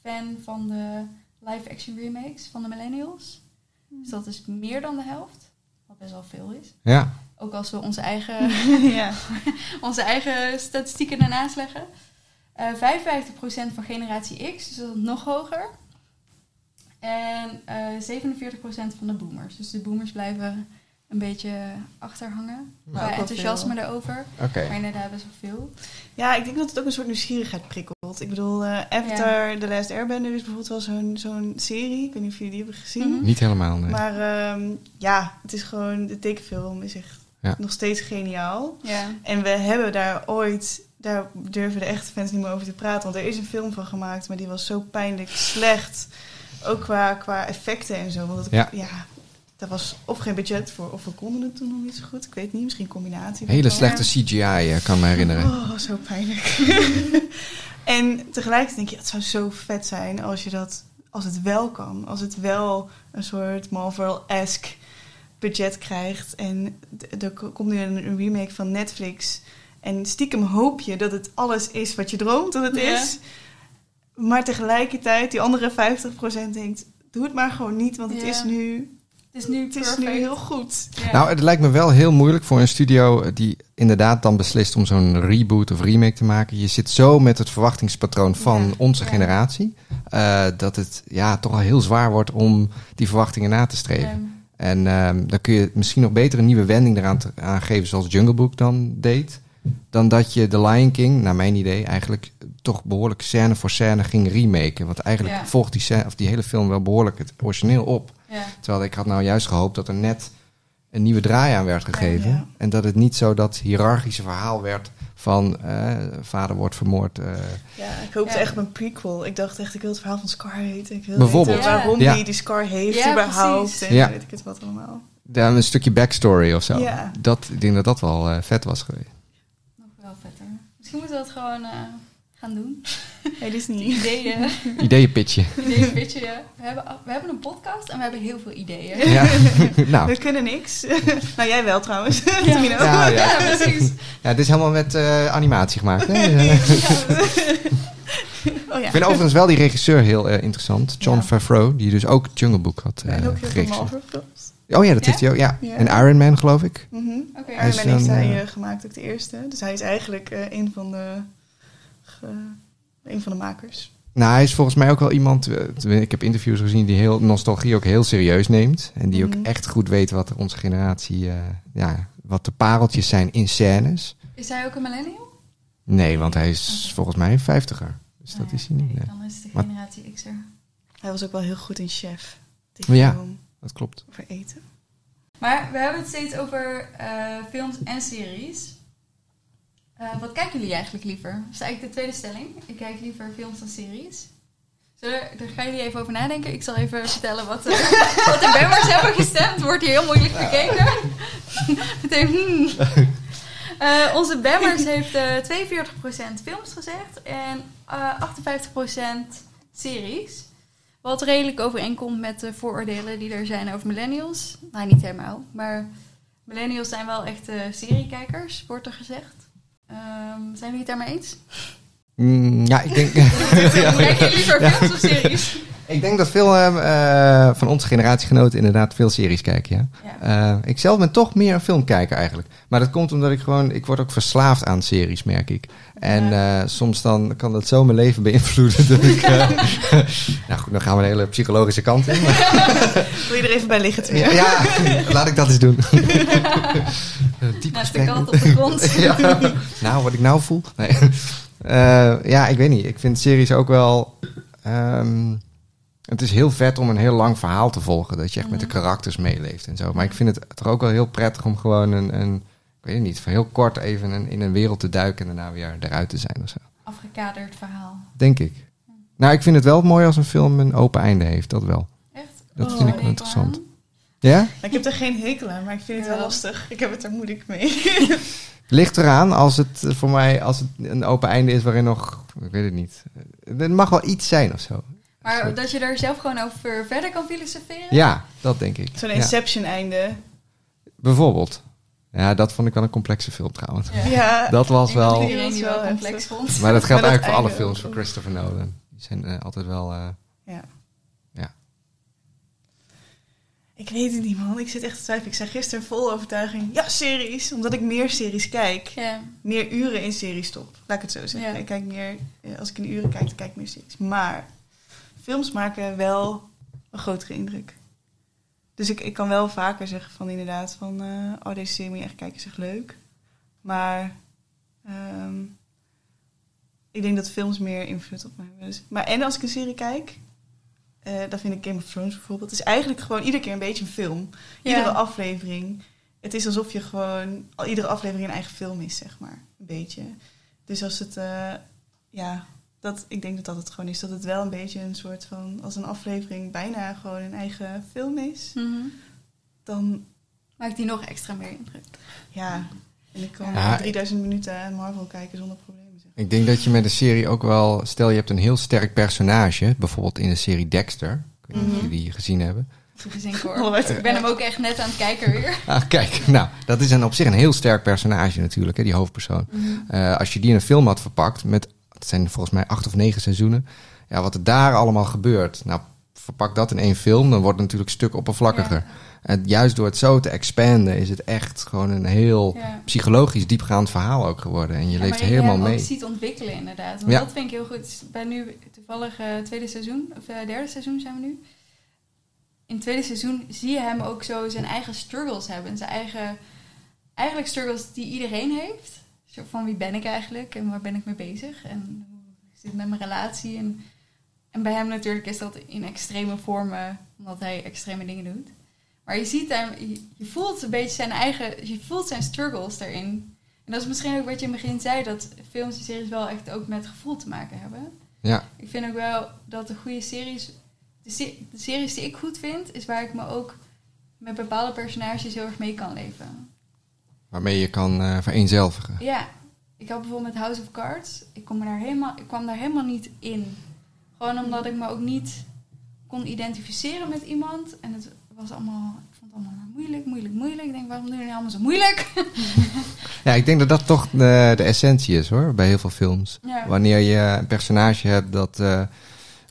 fan van de live action remakes van de millennials. Dus dat is meer dan de helft. Wat best wel veel is. Ja, Ook als we onze eigen ja. onze eigen statistieken ernaast leggen. Eh 55% van generatie X, dus dat is nog hoger. En eh 47% van de boomers. Dus de boomers blijven een beetje achterhangen. Maar Qua wel enthousiasme daarover. Oké. Maar inderdaad best wel veel. Ja, ik denk dat het ook een soort nieuwsgierigheid prikkelt. Ik bedoel, eh After The Last Airbender is bijvoorbeeld wel zo'n zo'n serie. Ik weet niet of jullie die hebben gezien. Mhm. Niet helemaal, nee. Maar ehm, ja, het is gewoon, de tekenfilm is echt Ja. nog steeds geniaal. Ja. En we hebben daar ooit, daar durven de echte fans niet meer over te praten. Want er is een film van gemaakt, maar die was zo pijnlijk slecht. Ook qua, qua effecten en zo. Want dat, Ja. ja. daar was of geen budget voor, of we konden het toen nog niet zo goed. Ik weet niet, misschien een combinatie. Hele slechte CGI, eh, kan me herinneren. Oh, zo pijnlijk. en tegelijkertijd denk je, het zou zo vet zijn als je dat, als het wel kan. Als het wel een soort Marvel-esque budget krijgt. En er ko- komt nu een, remake van Netflix. En stiekem hoop je dat het alles is wat je droomt dat het Ja. is. Maar tegelijkertijd, die andere 50% denkt, doe het maar gewoon niet, want het Ja. is nu, Het is nu het is nu heel goed. Ja. Nou, het lijkt me wel heel moeilijk voor een studio die inderdaad dan beslist om zo'n reboot of remake te maken. Je zit zo met het verwachtingspatroon van Ja, onze ja. generatie, eh, dat het ja, toch al heel zwaar wordt om die verwachtingen na te streven. En ehm, dan kun je misschien nog beter een nieuwe wending eraan te, aan geven, zoals Jungle Book dan deed. Dan dat je The Lion King, naar mijn idee, eigenlijk toch behoorlijk scène voor scène ging remaken. Want eigenlijk Ja. volgt die, scène, of die hele film wel behoorlijk het origineel op. Ja. Terwijl ik had nou juist gehoopt dat er net een nieuwe draai aan werd gegeven. Ja. En dat het niet zo dat hiërarchische verhaal werd van eh, vader wordt vermoord. eh. Ja, ik hoopte Ja. echt op een prequel. Ik dacht echt, ik wil het verhaal van Scar weten. Ik wil Bijvoorbeeld. weten waarom Ja. hij die Scar heeft Ja, überhaupt. precies. En Ja. weet ik het wat allemaal. Ja, een stukje backstory of zo. Ja. Dat, ik denk dat dat wel eh, vet was geweest. Nog wel vetter. Misschien moeten we dat gewoon eh, gaan doen. Hey Disney. Ideeën. Ideeën pitchen. Ideeën pitchen, ja. We hebben, we hebben een podcast en we hebben heel veel ideeën. Ja, nou. We kunnen niks. nou, jij wel trouwens. Ja. Ja, ja. Ja, precies. Ja, het is helemaal met eh, animatie gemaakt. Hè? Oh ja. Ik vind overigens wel die regisseur heel eh, interessant. John Ja. Favreau, die dus ook Jungle Book had eh en ook heel veel geregisseerd. Marvel films. Oh ja, dat Ja? heeft hij ook. Ja. Ja. En Iron Man, geloof ik. Oké. Hij is Iron Man heeft hij eh, eh, gemaakt, ook de eerste. Dus hij is eigenlijk eh, een van de... ge- een van de makers. Nou, hij is volgens mij ook wel iemand. eh, Ik heb interviews gezien die heel nostalgie ook heel serieus neemt. En die Mhm. ook echt goed weet wat onze generatie. eh, ja, wat de pareltjes zijn in scènes. Is hij ook een millennial? Nee, want hij is Oké. volgens mij een vijftiger. Dus dat ja, is hij niet. Nee. Dan is het de Maar- generatie X'er. Hij was ook wel heel goed in Chef. Ja. Dat klopt. over eten. Maar we hebben het steeds over eh, films en series. Eh, wat kijken jullie eigenlijk liever? Dat is eigenlijk de tweede stelling. Ik kijk liever films dan series. Zullen, daar gaan jullie even over nadenken. Ik zal even vertellen wat, eh, wat de members hebben gestemd. Wordt hier heel moeilijk gekeken. Meteen, hmm. Eh, onze Bammers heeft eh 42% films gezegd en eh 58% series. Wat redelijk overeenkomt met de vooroordelen die er zijn over millennials. Nou, niet helemaal, maar millennials zijn wel echt seriekijkers, wordt er gezegd. Ehm, zijn jullie het daarmee eens? Mm, ja, ik denk. Kijken liever films of series? Ik denk dat veel eh, eh, van onze generatiegenoten inderdaad veel series kijken, ja. Ja. Eh, ik zelf ben toch meer een filmkijker eigenlijk. Maar dat komt omdat ik gewoon... Ik word ook verslaafd aan series, merk ik. En eh, soms dan kan dat zo mijn leven beïnvloeden dat ik... eh, nou goed, dan gaan we de hele psychologische kant in. Wil je er even bij liggen, ja, laat ik dat eens doen. Een diep Naast de kat op de grond. ja. Nou, wat ik nou voel. Nee. Eh, ja, ik weet niet. Ik vind series ook wel. ehm, het is heel vet om een heel lang verhaal te volgen. Dat je echt met de Mhm. karakters meeleeft en zo. Maar ik vind het toch ook wel heel prettig om gewoon een. een ik weet het niet, voor heel kort even een, in een wereld te duiken en daarna weer eruit te zijn of zo. Afgekaderd verhaal. Denk ik. Nou, ik vind het wel mooi als een film een open einde heeft, dat wel. Echt? Dat Oh. vind ik wel interessant. Ja? Ik heb er geen hekel aan, maar ik vind het wel Ja. lastig. Ik heb het er moeilijk mee. Ligt eraan als het eh, voor mij als het een open einde is waarin nog. Ik weet het niet. Er mag wel iets zijn of zo. Maar Zo. dat je daar zelf gewoon over verder kan filosoferen? Ja, dat denk ik. Zo'n Ja. Inception-einde. Bijvoorbeeld. Ja, dat vond ik wel een complexe film trouwens. Ja. Ja. Dat was Ik denk dat wel... iedereen die wel wel complex vond. Maar dat geldt Maar dat eigenlijk voor alle films ook. van Christopher Nolan. Die zijn eh, altijd wel... eh, Ik weet het niet, man. Ik zit echt te twijfelen. Ik zei gisteren vol overtuiging, ja, series. Omdat ik meer series kijk. Meer uren in series stop. Laat ik het zo zeggen. Ik kijk meer, eh, als ik in uren kijk, dan kijk ik meer series. Maar films maken wel een grotere indruk. dus ik, ik kan wel vaker zeggen van inderdaad van... eh, oh, deze serie moet je echt kijken, is echt leuk. Maar ehm, ik denk dat films meer invloed op me hebben. Dus, maar en als ik een serie kijk... eh dan vind ik Game of Thrones bijvoorbeeld... Het is eigenlijk gewoon iedere keer een beetje een film. Iedere aflevering. Het is alsof je gewoon... Al iedere aflevering een eigen film is, zeg maar. Een beetje. Dus als het... eh, ja, dat, ik denk dat dat het gewoon is. Dat het wel een beetje een soort van... Als een aflevering bijna gewoon een eigen film is... Mhm. Dan, Maakt die nog extra meer indruk. ja... En ik kan Ja. 3000 minuten Marvel kijken zonder problemen. Ik denk dat je met een serie ook wel... Stel, je hebt een heel sterk personage. Bijvoorbeeld in de serie Dexter. Ik weet niet of Mhm. jullie die gezien hebben. Gezien hoor. Ik ben hem ook echt net aan het kijken weer. Ah, kijk. Nou, dat is een, op zich een heel sterk personage natuurlijk, hè, die hoofdpersoon. Eh, als je die in een film had verpakt met... Het zijn volgens mij acht of negen seizoenen. Ja, wat er daar allemaal gebeurt. Nou, verpak dat in één film, dan wordt het natuurlijk een stuk oppervlakkiger. En juist door het zo te expanden is het echt gewoon een heel Ja. psychologisch diepgaand verhaal ook geworden. En je Ja, leeft maar helemaal je mee. ook ziet ontwikkelen inderdaad. Want Ja. dat vind ik heel goed. Ben nu toevallig eh, tweede seizoen, of eh, derde seizoen zijn we nu. In het tweede seizoen zie je hem ook zo zijn eigen struggles hebben. Zijn eigen, eigenlijk struggles die iedereen heeft. Zo van wie ben ik eigenlijk en waar ben ik mee bezig? En hoe zit het met mijn relatie? En, en bij hem natuurlijk is dat in extreme vormen, omdat hij extreme dingen doet. Maar je ziet hem, je, voelt een beetje zijn eigen, je voelt zijn struggles daarin. En dat is misschien ook wat je in het begin zei, dat films en series wel echt ook met gevoel te maken hebben. Ja, Ik vind ook wel dat de goede series, de, se- de series die ik goed vind, is waar ik me ook met bepaalde personages heel erg mee kan leven. waarmee je kan eh, vereenzelvigen. Ja, ik had bijvoorbeeld met House of Cards, ik, kom daar helemaal, ik kwam daar helemaal niet in. Gewoon omdat ik me ook niet kon identificeren met iemand. En het was allemaal, ik vond het allemaal maar moeilijk, moeilijk, moeilijk. Ik denk, waarom doen jullie allemaal zo moeilijk? Ja, ik denk dat dat toch de, de essentie is hoor, bij heel veel films. Ja. Wanneer je een personage hebt dat. eh,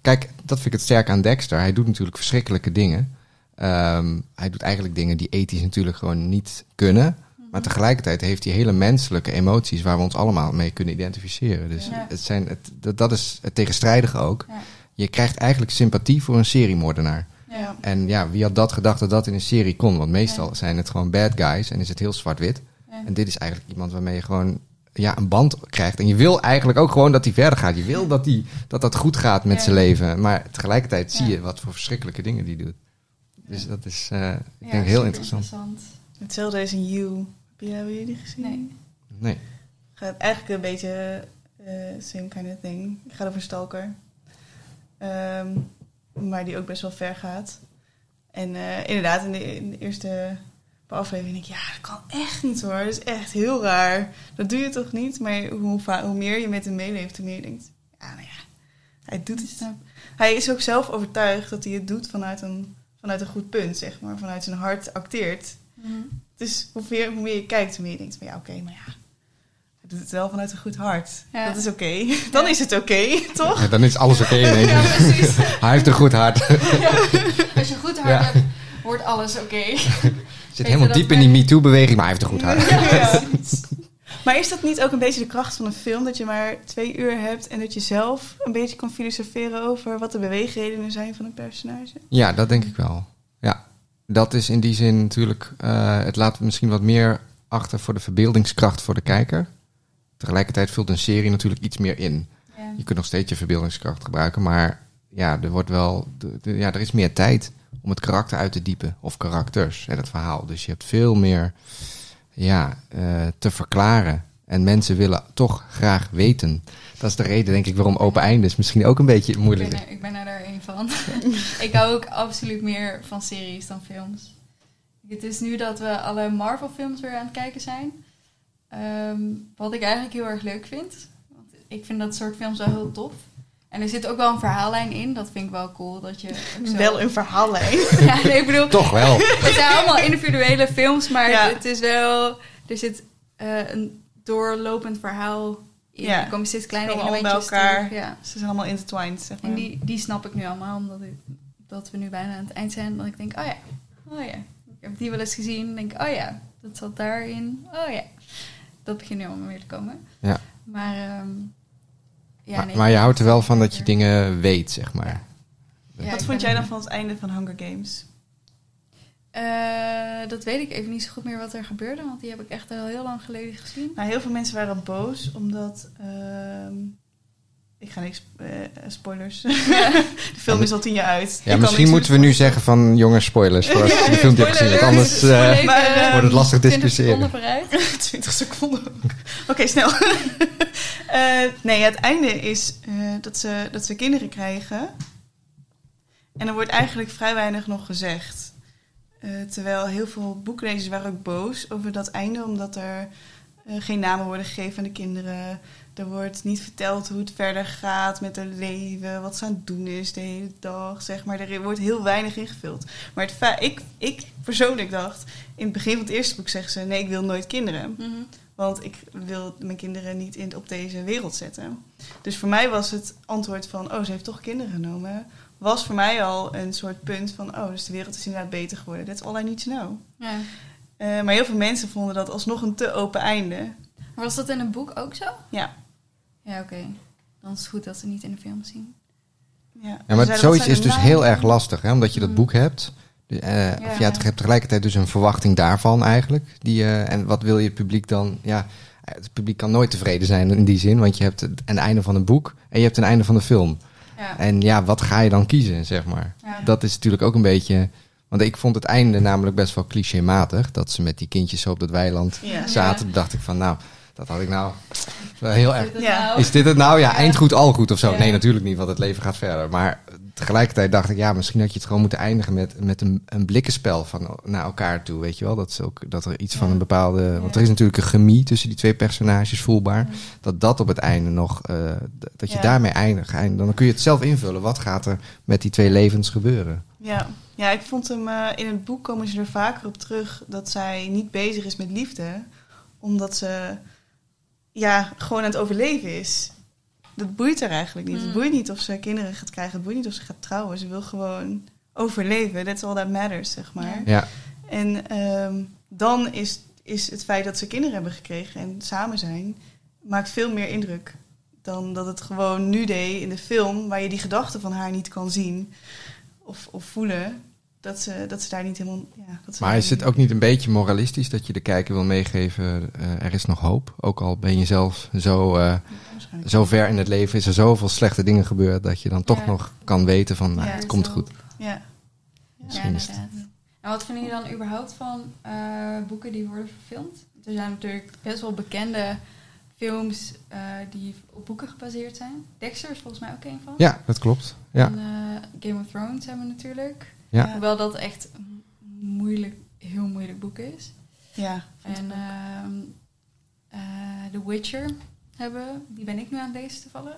kijk, dat vind ik het sterk aan Dexter. Hij doet natuurlijk verschrikkelijke dingen. Ehm, hij doet eigenlijk dingen die ethisch natuurlijk gewoon niet kunnen. Maar tegelijkertijd heeft hij hele menselijke emoties waar we ons allemaal mee kunnen identificeren. Dus Ja. het zijn, het, dat, dat is het tegenstrijdige ook. Ja. Je krijgt eigenlijk sympathie voor een seriemoordenaar. Ja. En ja, wie had dat gedacht dat dat in een serie kon? Want meestal zijn het gewoon bad guys en is het heel zwart-wit. En dit is eigenlijk iemand waarmee je gewoon ja, een band krijgt. En je wil eigenlijk ook gewoon dat hij verder gaat. Je wil dat hij, dat, dat goed gaat met zijn leven. Maar tegelijkertijd zie je wat voor verschrikkelijke dingen die doet. Dus dat is, eh, ik denk, heel super interessant. Hetzelfde is in You. Heb je, hebben jullie die gezien? Nee. Nee. gaat eigenlijk een beetje eh same kind of thing. Het gaat over een stalker. Ehm, maar die ook best wel ver gaat. En eh, inderdaad, in de, in de eerste paar afleveringen denk ik... Ja, dat kan echt niet hoor. Dat is echt heel raar. Dat doe je toch niet? Maar hoe, hoe meer je met hem meeleeft, hoe meer je denkt... Ja, nou ja, hij doet het. Hij is ook zelf overtuigd dat hij het doet vanuit een, vanuit een goed punt, zeg maar. Vanuit zijn hart acteert. Dus hoe meer, hoe meer je kijkt, hoe meer je denkt van ja, oké, maar ja. Hij doet het wel vanuit een goed hart. Ja. Dat is oké. Dan is het oké, toch? Ja, dan is alles oké Ja, precies. Hij heeft een goed hart. Als je goed hart Ja. hebt, wordt alles oké. Zit helemaal diep in die MeToo-beweging, maar hij heeft een goed hart. Ja. Maar is dat niet ook een beetje de kracht van een film? Dat je maar twee uur hebt en dat je zelf een beetje kan filosoferen over wat de beweegredenen zijn van een personage? Ja, dat denk ik wel. Dat is in die zin natuurlijk. eh, het laat misschien wat meer achter voor de verbeeldingskracht voor de kijker. Tegelijkertijd vult een serie natuurlijk iets meer in. Ja. Je kunt nog steeds je verbeeldingskracht gebruiken, maar ja, er wordt wel. de- de- ja, er is meer tijd om het karakter uit te diepen. Of karakters en het verhaal. Dus je hebt veel meer ja, eh, te verklaren. En mensen willen toch graag weten. Dat is de reden, denk ik, waarom open eindes misschien ook een beetje moeilijk Ik is. ben, ik ben er ik hou ook absoluut meer van series dan films. Het is nu dat we alle Marvel-films weer aan het kijken zijn. Ehm, wat ik eigenlijk heel erg leuk vind. Want ik vind dat soort films wel heel tof. En er zit ook wel een verhaallijn in. Dat vind ik wel cool. Dat je ook zo... Wel een verhaallijn. Ja, nee, ik bedoel, Toch wel. het zijn allemaal individuele films, maar Ja. het is wel... Er zit eh, een doorlopend verhaal in. Ja. Er komen steeds kleine elementjes bij elkaar. terug, Ja. Ze zijn allemaal intertwined, zeg maar. En die, die snap ik nu allemaal, omdat ik, dat we nu bijna aan het eind zijn. Dat ik denk, oh ja, oh ja. Ik heb die wel eens gezien. Dan denk ik, oh ja, dat zat daarin. Oh ja. Dat begint nu allemaal weer te komen. Ja. Maar, ehm, ja, maar, nee, maar je houdt er wel van dat je dingen weet, zeg maar. Ja, Wat vond jij dan van het einde van Hunger Games? Eh, dat weet ik even niet zo goed meer wat er gebeurde, want die heb ik echt al heel lang geleden gezien. Nou, heel veel mensen waren boos omdat. ehm, ik ga niks. eh, spoilers. de film is al tien jaar uit. Ja, misschien moeten we nu zeggen van jongens, spoilers. Voor als je de film hebt gezien. Anders eh, maar, wordt het lastig 20 discussiëren. seconden vooruit. 20 seconden. Oké, snel. Eh, nee, het einde is eh, dat, ze, dat ze kinderen krijgen. En er wordt eigenlijk vrij weinig nog gezegd. Eh, terwijl heel veel boeklezers waren ook boos over dat einde, omdat er eh, geen namen worden gegeven aan de kinderen. Er wordt niet verteld hoe het verder gaat met hun leven, wat ze aan het doen is de hele dag, zeg maar. Er wordt heel weinig ingevuld. Maar het ik, ik persoonlijk dacht, in het begin van het eerste boek zeggen ze... nee, ik wil nooit kinderen. Mhm. Want ik wil mijn kinderen niet in, op deze wereld zetten. Dus voor mij was het antwoord van... oh, ze heeft toch kinderen genomen... was voor mij al een soort punt van... oh, dus de wereld is inderdaad beter geworden. That's all I need to know. Ja. Eh, maar heel veel mensen vonden dat alsnog een te open einde. Maar was dat in een boek ook zo? Ja. Ja, oké. Dan is het goed dat ze niet in de film zien. Ja, Ja, maar zeiden, zoiets is dus heel erg lastig, hè? omdat je dat Mm. boek hebt. Eh, Ja. Of ja, je hebt tegelijkertijd dus een verwachting daarvan eigenlijk. Die, eh, en wat wil je het publiek dan? Ja, het publiek kan nooit tevreden zijn in die zin, want je hebt het- een einde van een boek en je hebt een einde van de film. Ja. En ja, wat ga je dan kiezen, zeg maar? Ja. Dat is natuurlijk ook een beetje... Want ik vond het einde namelijk best wel clichématig. Dat ze met die kindjes zo op dat weiland Ja. zaten. Dacht ik van, nou, dat had ik nou wel heel erg... Is dit Ja. nou? Is dit het nou? Ja, eind goed, al goed of zo. Nee, natuurlijk niet, want het leven gaat verder. Maar tegelijkertijd dacht ik, ja, misschien had je het gewoon moeten eindigen met, met een, een blikkenspel van naar elkaar toe, weet je wel? Dat, is ook, dat er iets van een bepaalde... Ja. Want er is natuurlijk een chemie tussen die twee personages voelbaar. Ja. Dat dat op het einde nog, eh, dat je daarmee eindigt. Eind- Dan kun je het zelf invullen. Wat gaat er met die twee levens gebeuren? Ja. ja, ik vond hem... eh, in het boek komen ze er vaker op terug... dat zij niet bezig is met liefde. Omdat ze ja, gewoon aan het overleven is. Dat boeit haar eigenlijk niet. Mm. Het boeit niet of ze kinderen gaat krijgen. Het boeit niet of ze gaat trouwen. Ze wil gewoon overleven. That's all that matters, zeg maar. Ja, En ehm, dan is, is het feit dat ze kinderen hebben gekregen en samen zijn... maakt veel meer indruk dan dat het gewoon nu deed in de film... waar je die gedachten van haar niet kan zien of, of voelen... Dat ze, dat ze daar niet helemaal... Ja, dat ze maar is het ook niet een beetje moralistisch dat je de kijker wil meegeven, eh, er is nog hoop? Ook al ben je zelf zo, eh, zo ver in het leven, is er zoveel slechte dingen gebeurd, dat je dan toch Ja. nog kan weten van, nou, Ja, het komt goed. Ja. Ja, Misschien is het- inderdaad. En wat vinden jullie dan überhaupt van eh, boeken die worden verfilmd? Er zijn natuurlijk best wel bekende films eh, die op boeken gebaseerd zijn. Dexter is volgens mij ook een van. Ja, dat klopt. Ja. En, eh, Game of Thrones hebben we natuurlijk. Ja. Hoewel dat echt een moeilijk, heel moeilijk boek is. Ja, En ehm, eh, The Witcher hebben we. Die ben ik nu aan het lezen toevallig.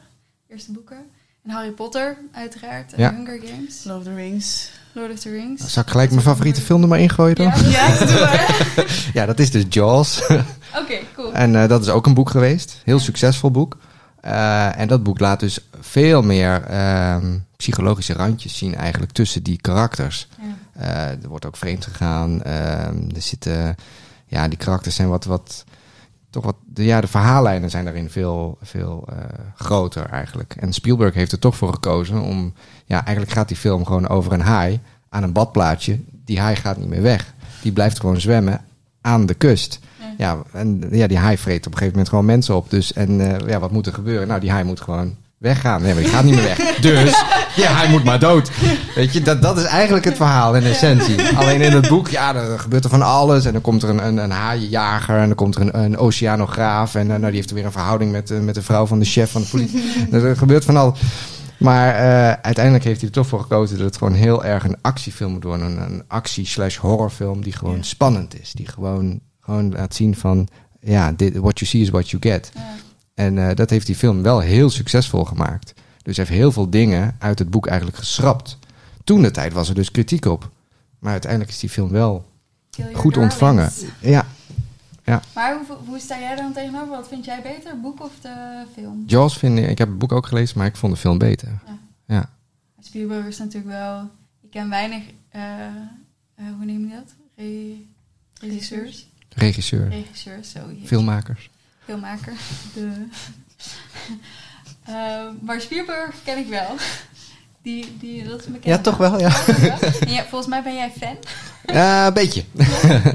Eerste boeken. En Harry Potter, uiteraard. En Ja. Hunger Games. Lord of the Rings. Lord of the Rings. Zal ik gelijk mijn favoriete film er maar ingooien dan? Ja, Ja, doe maar. Ja, dat is dus Jaws. Oké, cool. En eh, dat is ook een boek geweest. Heel succesvol boek. Eh, en dat boek laat dus veel meer ehm, psychologische randjes zien eigenlijk tussen die karakters. Ja. Eh, er wordt ook vreemd gegaan. Ehm, er zitten, ja, die karakters zijn wat, wat, toch wat, de, ja, de verhaallijnen zijn daarin veel, veel eh, groter eigenlijk. En Spielberg heeft er toch voor gekozen om, ja, eigenlijk gaat die film gewoon over een haai aan een badplaatje. Die haai gaat niet meer weg. Die blijft gewoon zwemmen aan de kust. Ja. Ja, en ja, die haai vreet op een gegeven moment gewoon mensen op. Dus, en eh, ja, wat moet er gebeuren? Nou, die haai moet gewoon weggaan. Nee, maar die gaat niet meer weg. Dus, ja, hij moet maar dood. Weet je, dat, dat is eigenlijk het verhaal in essentie. Alleen in het boek, ja, er gebeurt er van alles. En dan komt er een, een, een haaienjager en dan komt er een, een oceanograaf. En eh, nou, die heeft er weer een verhouding met, eh, met de vrouw van de chef van de politie. er gebeurt van alles. Maar eh, uiteindelijk heeft hij er toch voor gekozen dat het gewoon heel erg een actiefilm moet worden. Een, een actie-slash horrorfilm die gewoon Ja. spannend is. Die gewoon, gewoon laat zien van, ja, dit, what you see is what you get. Ja. En dat heeft die film wel heel succesvol gemaakt. Dus hij heeft heel veel dingen uit het boek eigenlijk geschrapt. Toen de tijd was er dus kritiek op. Maar uiteindelijk is die film wel goed ontvangen. Darlings. Ja, Maar hoe, hoe sta jij dan tegenover? Wat vind jij beter, het boek of de film? Jaws vind ik, ik heb het boek ook gelezen, maar ik vond de film beter. Ja, Spielberg is natuurlijk wel... Ik ken weinig... eh, eh, hoe neem je dat? Re- regisseurs? regisseur, Regisseurs, zo. filmmakers. Filmmaker. De. Eh, maar Spielberg ken ik wel. Die, die, dat is Ja, toch wel, ja. En ja, volgens mij ben jij fan. Ja, een beetje.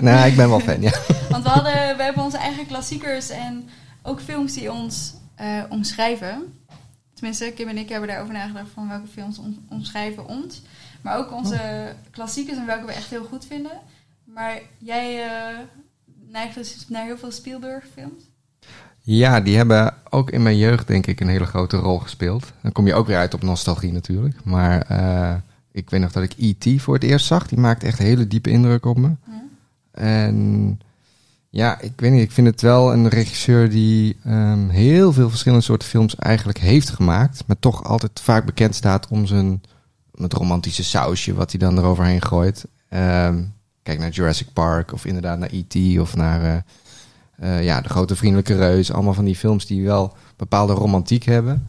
nou, ik ben wel fan, ja. Want we, hadden, we hebben onze eigen klassiekers en ook films die ons eh, omschrijven. Tenminste, Kim en ik hebben daarover nagedacht van welke films om- omschrijven ons. Maar ook onze klassiekers en welke we echt heel goed vinden. Maar jij eh, neigt dus naar heel veel Spielberg films. Ja, die hebben ook in mijn jeugd denk ik een hele grote rol gespeeld. Dan kom je ook weer uit op nostalgie natuurlijk. Maar eh, ik weet nog dat ik E.T. voor het eerst zag. Die maakte echt een hele diepe indruk op me. En ja, ik weet niet. Ik vind het wel een regisseur die ehm, heel veel verschillende soorten films eigenlijk heeft gemaakt. Maar toch altijd vaak bekend staat om zijn met romantische sausje wat hij dan eroverheen gooit. Ehm, kijk naar Jurassic Park of inderdaad naar E.T. of naar eh, eh, ja, De Grote Vriendelijke Reus. Allemaal van die films die wel bepaalde romantiek hebben.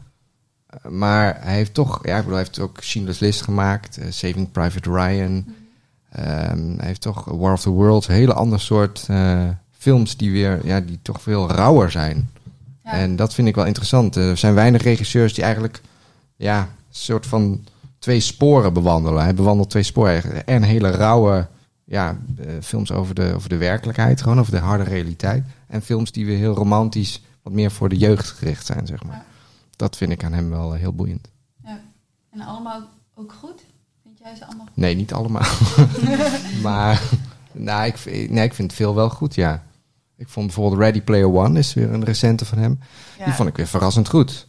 Eh, maar hij heeft toch, ja, ik bedoel, hij heeft ook Schindler's List gemaakt, eh, Saving Private Ryan. Ehm, hij heeft toch War of the Worlds, een hele ander soort films die weer, ja, die toch veel rauwer zijn. Ja. En dat vind ik wel interessant. Er zijn weinig regisseurs die eigenlijk, ja, een soort van twee sporen bewandelen. Hij bewandelt twee sporen. En hele rauwe, ja, films over de, over de werkelijkheid, gewoon over de harde realiteit. En films die weer heel romantisch, wat meer voor de jeugd gericht zijn, zeg maar. Ja. Dat vind ik aan hem wel eh, heel boeiend. En allemaal ook goed? Vind jij ze allemaal goed? Nee, niet allemaal. maar nou, ik, vind- nee, ik vind veel wel goed, ja. Ik vond bijvoorbeeld Ready Player One, is weer een recente van hem. Ja. Die vond ik weer verrassend goed.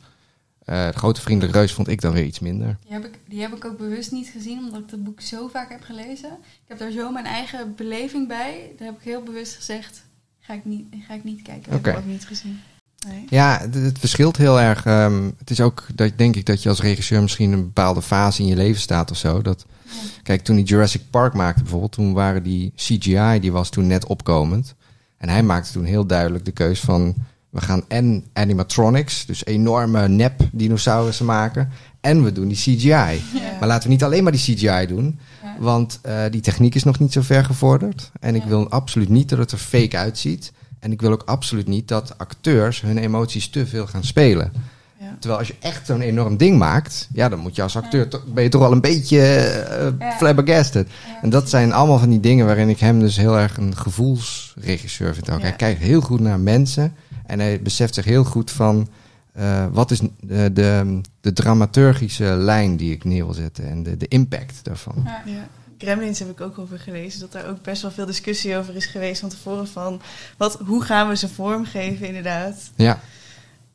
Eh de Grote Vriendelijke Reus vond ik dan weer iets minder. Die heb, ik, die heb ik ook bewust niet gezien, omdat ik het boek zo vaak heb gelezen. Ik heb daar zo mijn eigen beleving bij. Daar heb ik heel bewust gezegd, ga ik niet, ga ik niet kijken. heb ik ook niet gezien. Nee. Ja, het, het verschilt heel erg. ehm, het is ook, dat, denk ik, dat je als regisseur misschien een bepaalde fase in je leven staat of zo. Dat, Ja. kijk, toen hij Jurassic Park maakte bijvoorbeeld, toen waren die CGI, die was toen net opkomend. En hij maakte toen heel duidelijk de keus van, we gaan en animatronics, dus enorme nep dinosaurussen maken, en we doen die CGI. Ja. Maar laten we niet alleen maar die CGI doen, Ja. want eh, die techniek is nog niet zo ver gevorderd. En ik wil absoluut niet dat het er fake uitziet. En ik wil ook absoluut niet dat acteurs hun emoties te veel gaan spelen. Ja. Terwijl als je echt zo'n enorm ding maakt, ja, dan moet je als acteur toch, ben je toch wel een beetje eh, Ja. flabbergasted. En dat zijn allemaal van die dingen waarin ik hem dus heel erg een gevoelsregisseur vind. Ook. Hij kijkt heel goed naar mensen en hij beseft zich heel goed van eh, wat is de, de, de dramaturgische lijn die ik neer wil zetten en de, de impact daarvan. Ja. Ja. Gremlins heb ik ook over gelezen. Dat daar ook best wel veel discussie over is geweest van tevoren. Van wat, hoe gaan we ze vormgeven inderdaad. Ja,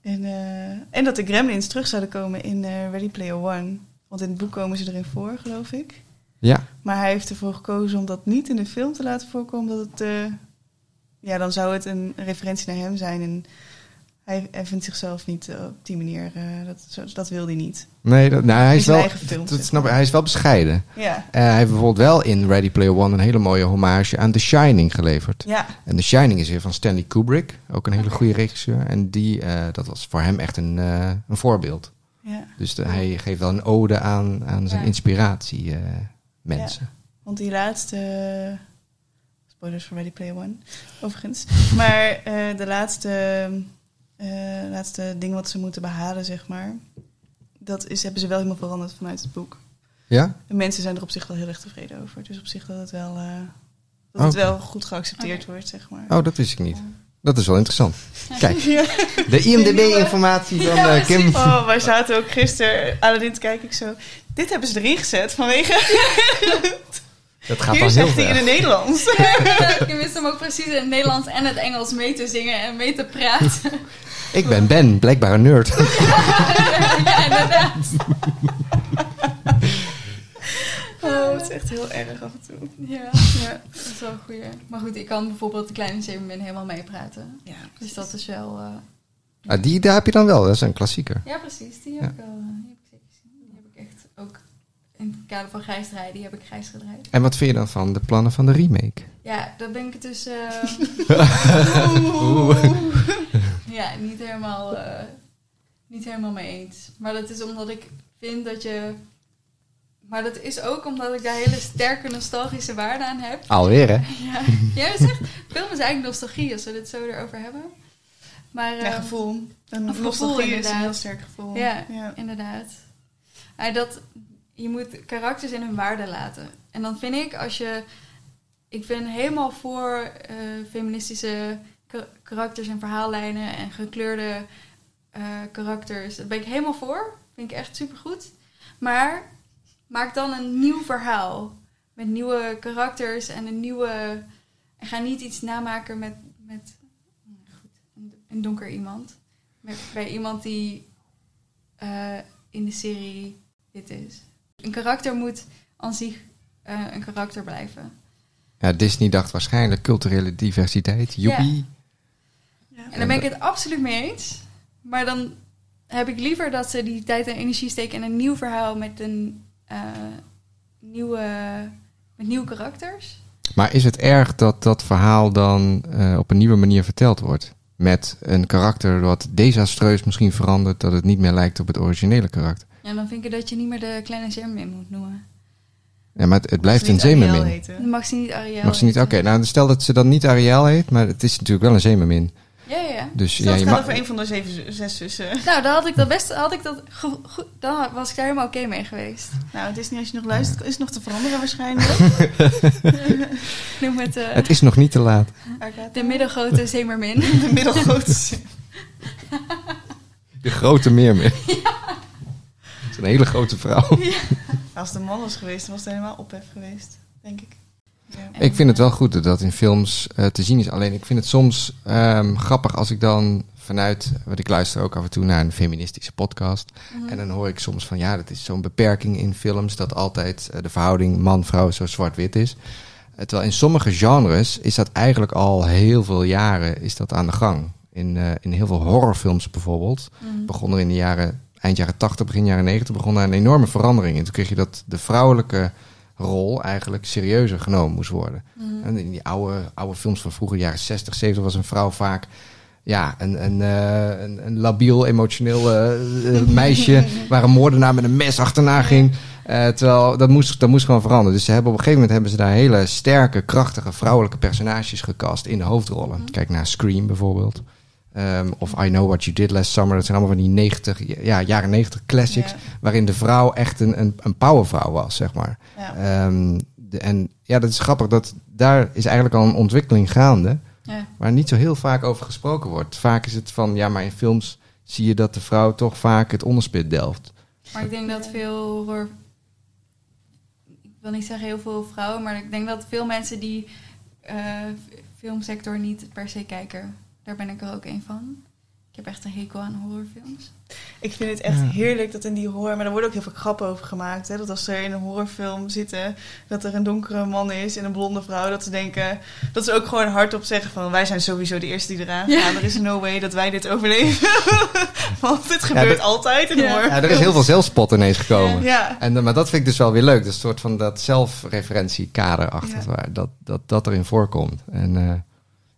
En, eh, en dat de Gremlins terug zouden komen in eh, Ready Player One. Want in het boek komen ze erin voor, geloof ik. ja, Maar hij heeft ervoor gekozen om dat niet in de film te laten voorkomen. Dat het, eh, ja, dan zou het een referentie naar hem zijn. En hij, hij vindt zichzelf niet eh, op die manier. eh, dat, zo, dat wil hij niet. nee, dat, nou, hij is wel, dat snap ik, hij is wel bescheiden. Ja, Eh, hij heeft bijvoorbeeld wel in Ready Player One een hele mooie hommage aan The Shining geleverd. ja, En The Shining is weer van Stanley Kubrick, ook een hele goede regisseur. En die, dat was voor hem echt een, een voorbeeld. ja. Dus de- hij geeft wel een ode aan, aan zijn Ja. inspiratie mensen. Want die laatste. Spoilers voor Ready Player One, overigens. Maar eh, de laatste, eh, laatste ding wat ze moeten behalen, zeg maar. Dat is, hebben ze wel helemaal veranderd vanuit het boek. Ja? De mensen zijn er op zich wel heel erg tevreden over. Dus op zich dat het wel, eh, dat het wel goed geaccepteerd wordt, zeg maar. Oh, dat wist ik niet. Dat is wel interessant. Kijk, Ja. de IMDB-informatie van Ja, eh, Kim. Oh, wij zaten ook gisteren Aladdin te kijken. Ik zo, dit hebben ze erin gezet vanwege... Dat gaat Hier wel heel zegt hij in het Nederlands. Ik wist hem ook precies in het Nederlands en het Engels mee te zingen en mee te praten. Ik ben Ben, blijkbaar een nerd. ja, inderdaad. Oh, het is echt heel erg af en toe. Ja, Ja, dat is wel een goeie. Maar goed, ik kan bijvoorbeeld de Kleine Zeemermin helemaal meepraten. ja Dus dat is wel... eh, Ah, die daar heb je dan wel, dat is een klassieker. Ja, precies. Die heb Ja. ik wel eh, die heb ik zeker gezien. Die heb ik echt ook in het kader van grijs draaien, die heb ik grijs gedraaid. En wat vind je dan van de plannen van de remake? Ja, daar ben ik het dus eh, Oeh. ja, niet, helemaal, eh, niet helemaal mee eens. Maar dat is omdat ik vind dat je... Maar dat is ook omdat ik daar hele sterke nostalgische waarde aan heb. Alweer, hè? Ja, is echt, film is eigenlijk nostalgie als we dit zo erover hebben. Maar, Ja, eh, gevoel. Een Een nostalgie gevoel, is een heel sterk gevoel. Ja, ja. inderdaad. Maar dat, je moet karakters in hun waarde laten. En dan vind ik, als je ik ben helemaal voor eh, feministische ka- karakters en verhaallijnen en gekleurde eh, karakters. Daar ben ik helemaal voor. Vind ik echt supergoed. Maar maak dan een nieuw verhaal. Met nieuwe karakters en een nieuwe... En ga niet iets namaken met, met goed, een, een donker iemand. Met, bij iemand die eh, in de serie dit is. Een karakter moet aan zich eh, een karakter blijven. Ja, Disney dacht waarschijnlijk culturele diversiteit. Joepie. Ja. En daar ben ik het absoluut mee eens. Maar dan heb ik liever dat ze die tijd en energie steken in een nieuw verhaal met een eh, nieuwe, met nieuwe karakters. Maar is het erg dat dat verhaal dan eh, op een nieuwe manier verteld wordt? Met een karakter wat desastreus misschien verandert, dat het niet meer lijkt op het originele karakter. Ja, dan vind ik dat je niet meer de kleine zeemermin moet noemen. Ja, maar het, het blijft een Mag ze niet Ariel zeemermin. Dan mag ze niet Ariel. Mag ze niet? Oké, nou stel dat ze dan niet Ariel heet, maar het is natuurlijk wel een zeemermin. Ja, ja, ja. Dus ja, dat je gaat over een van de zeven, zes zussen. Nou, dan had ik dat best, had ik dat go- goed, dan was ik daar helemaal oké mee geweest. Nou, het is niet als je nog luistert, is het nog te veranderen waarschijnlijk. Noem het het is nog niet te laat. De middelgrote zeemermin. de middelgrote. De grote meermin. Is een hele grote vrouw. Als de man was geweest, was het helemaal ophef geweest, denk ik. Ja. Ik vind het wel goed dat dat in films eh, te zien is. Alleen ik vind het soms ehm, grappig als ik dan vanuit... Want ik luister ook af en toe naar een feministische podcast. Mhm. En dan hoor ik soms van ja, dat is zo'n beperking in films... dat altijd eh, de verhouding man-vrouw zo zwart-wit is. Eh, terwijl in sommige genres is dat eigenlijk al heel veel jaren is dat aan de gang. In, in heel veel horrorfilms bijvoorbeeld Mhm. begon er in de jaren, eind jaren 80, begin jaren 90, begon daar een enorme verandering in. Toen kreeg je dat de vrouwelijke rol eigenlijk serieuzer genomen moest worden. Mhm. En in die oude, oude films van vroeger, jaren 60, 70, was een vrouw vaak ja, een, een, eh, een, een labiel, emotioneel eh, eh, meisje waar een moordenaar met een mes achterna ging. Terwijl dat moest, dat moest gewoon veranderen. Dus ze hebben op een gegeven moment hebben ze daar hele sterke, krachtige vrouwelijke personages gecast in de hoofdrollen. Mhm. Kijk naar Scream bijvoorbeeld. Ehm, of I Know What You Did Last Summer. Dat zijn allemaal van die 90, ja, jaren 90 classics. Ja. Waarin de vrouw echt een, een, een powervrouw was, zeg maar. Ja. Ehm, de, en ja, dat is grappig. Dat, daar is eigenlijk al een ontwikkeling gaande. Ja. Waar niet zo heel vaak over gesproken wordt. Vaak is het van, ja, maar in films zie je dat de vrouw toch vaak het onderspit delft. Maar ik denk dat veel. Ik wil niet zeggen heel veel vrouwen, maar ik denk dat veel mensen die eh, filmsector niet per se kijken. Daar ben ik er ook een van. Ik heb echt een hekel aan horrorfilms. Ik vind het echt Ja. heerlijk dat in die horror... Maar daar worden ook heel veel grappen over gemaakt. Hè? Dat als ze in een horrorfilm zitten... dat er een donkere man is en een blonde vrouw... dat ze denken... dat ze ook gewoon hardop zeggen van... wij zijn sowieso de eerste die eraan Ja. gaan. Er is no way dat wij dit overleven. Want dit gebeurt dat- altijd in Ja. horror. Ja, er is heel veel zelfspot ineens gekomen. Ja. En, eh, maar dat vind ik dus wel weer leuk. Dat is een soort van dat zelfreferentiekader achter Ja. waar dat, dat dat erin voorkomt. En eh,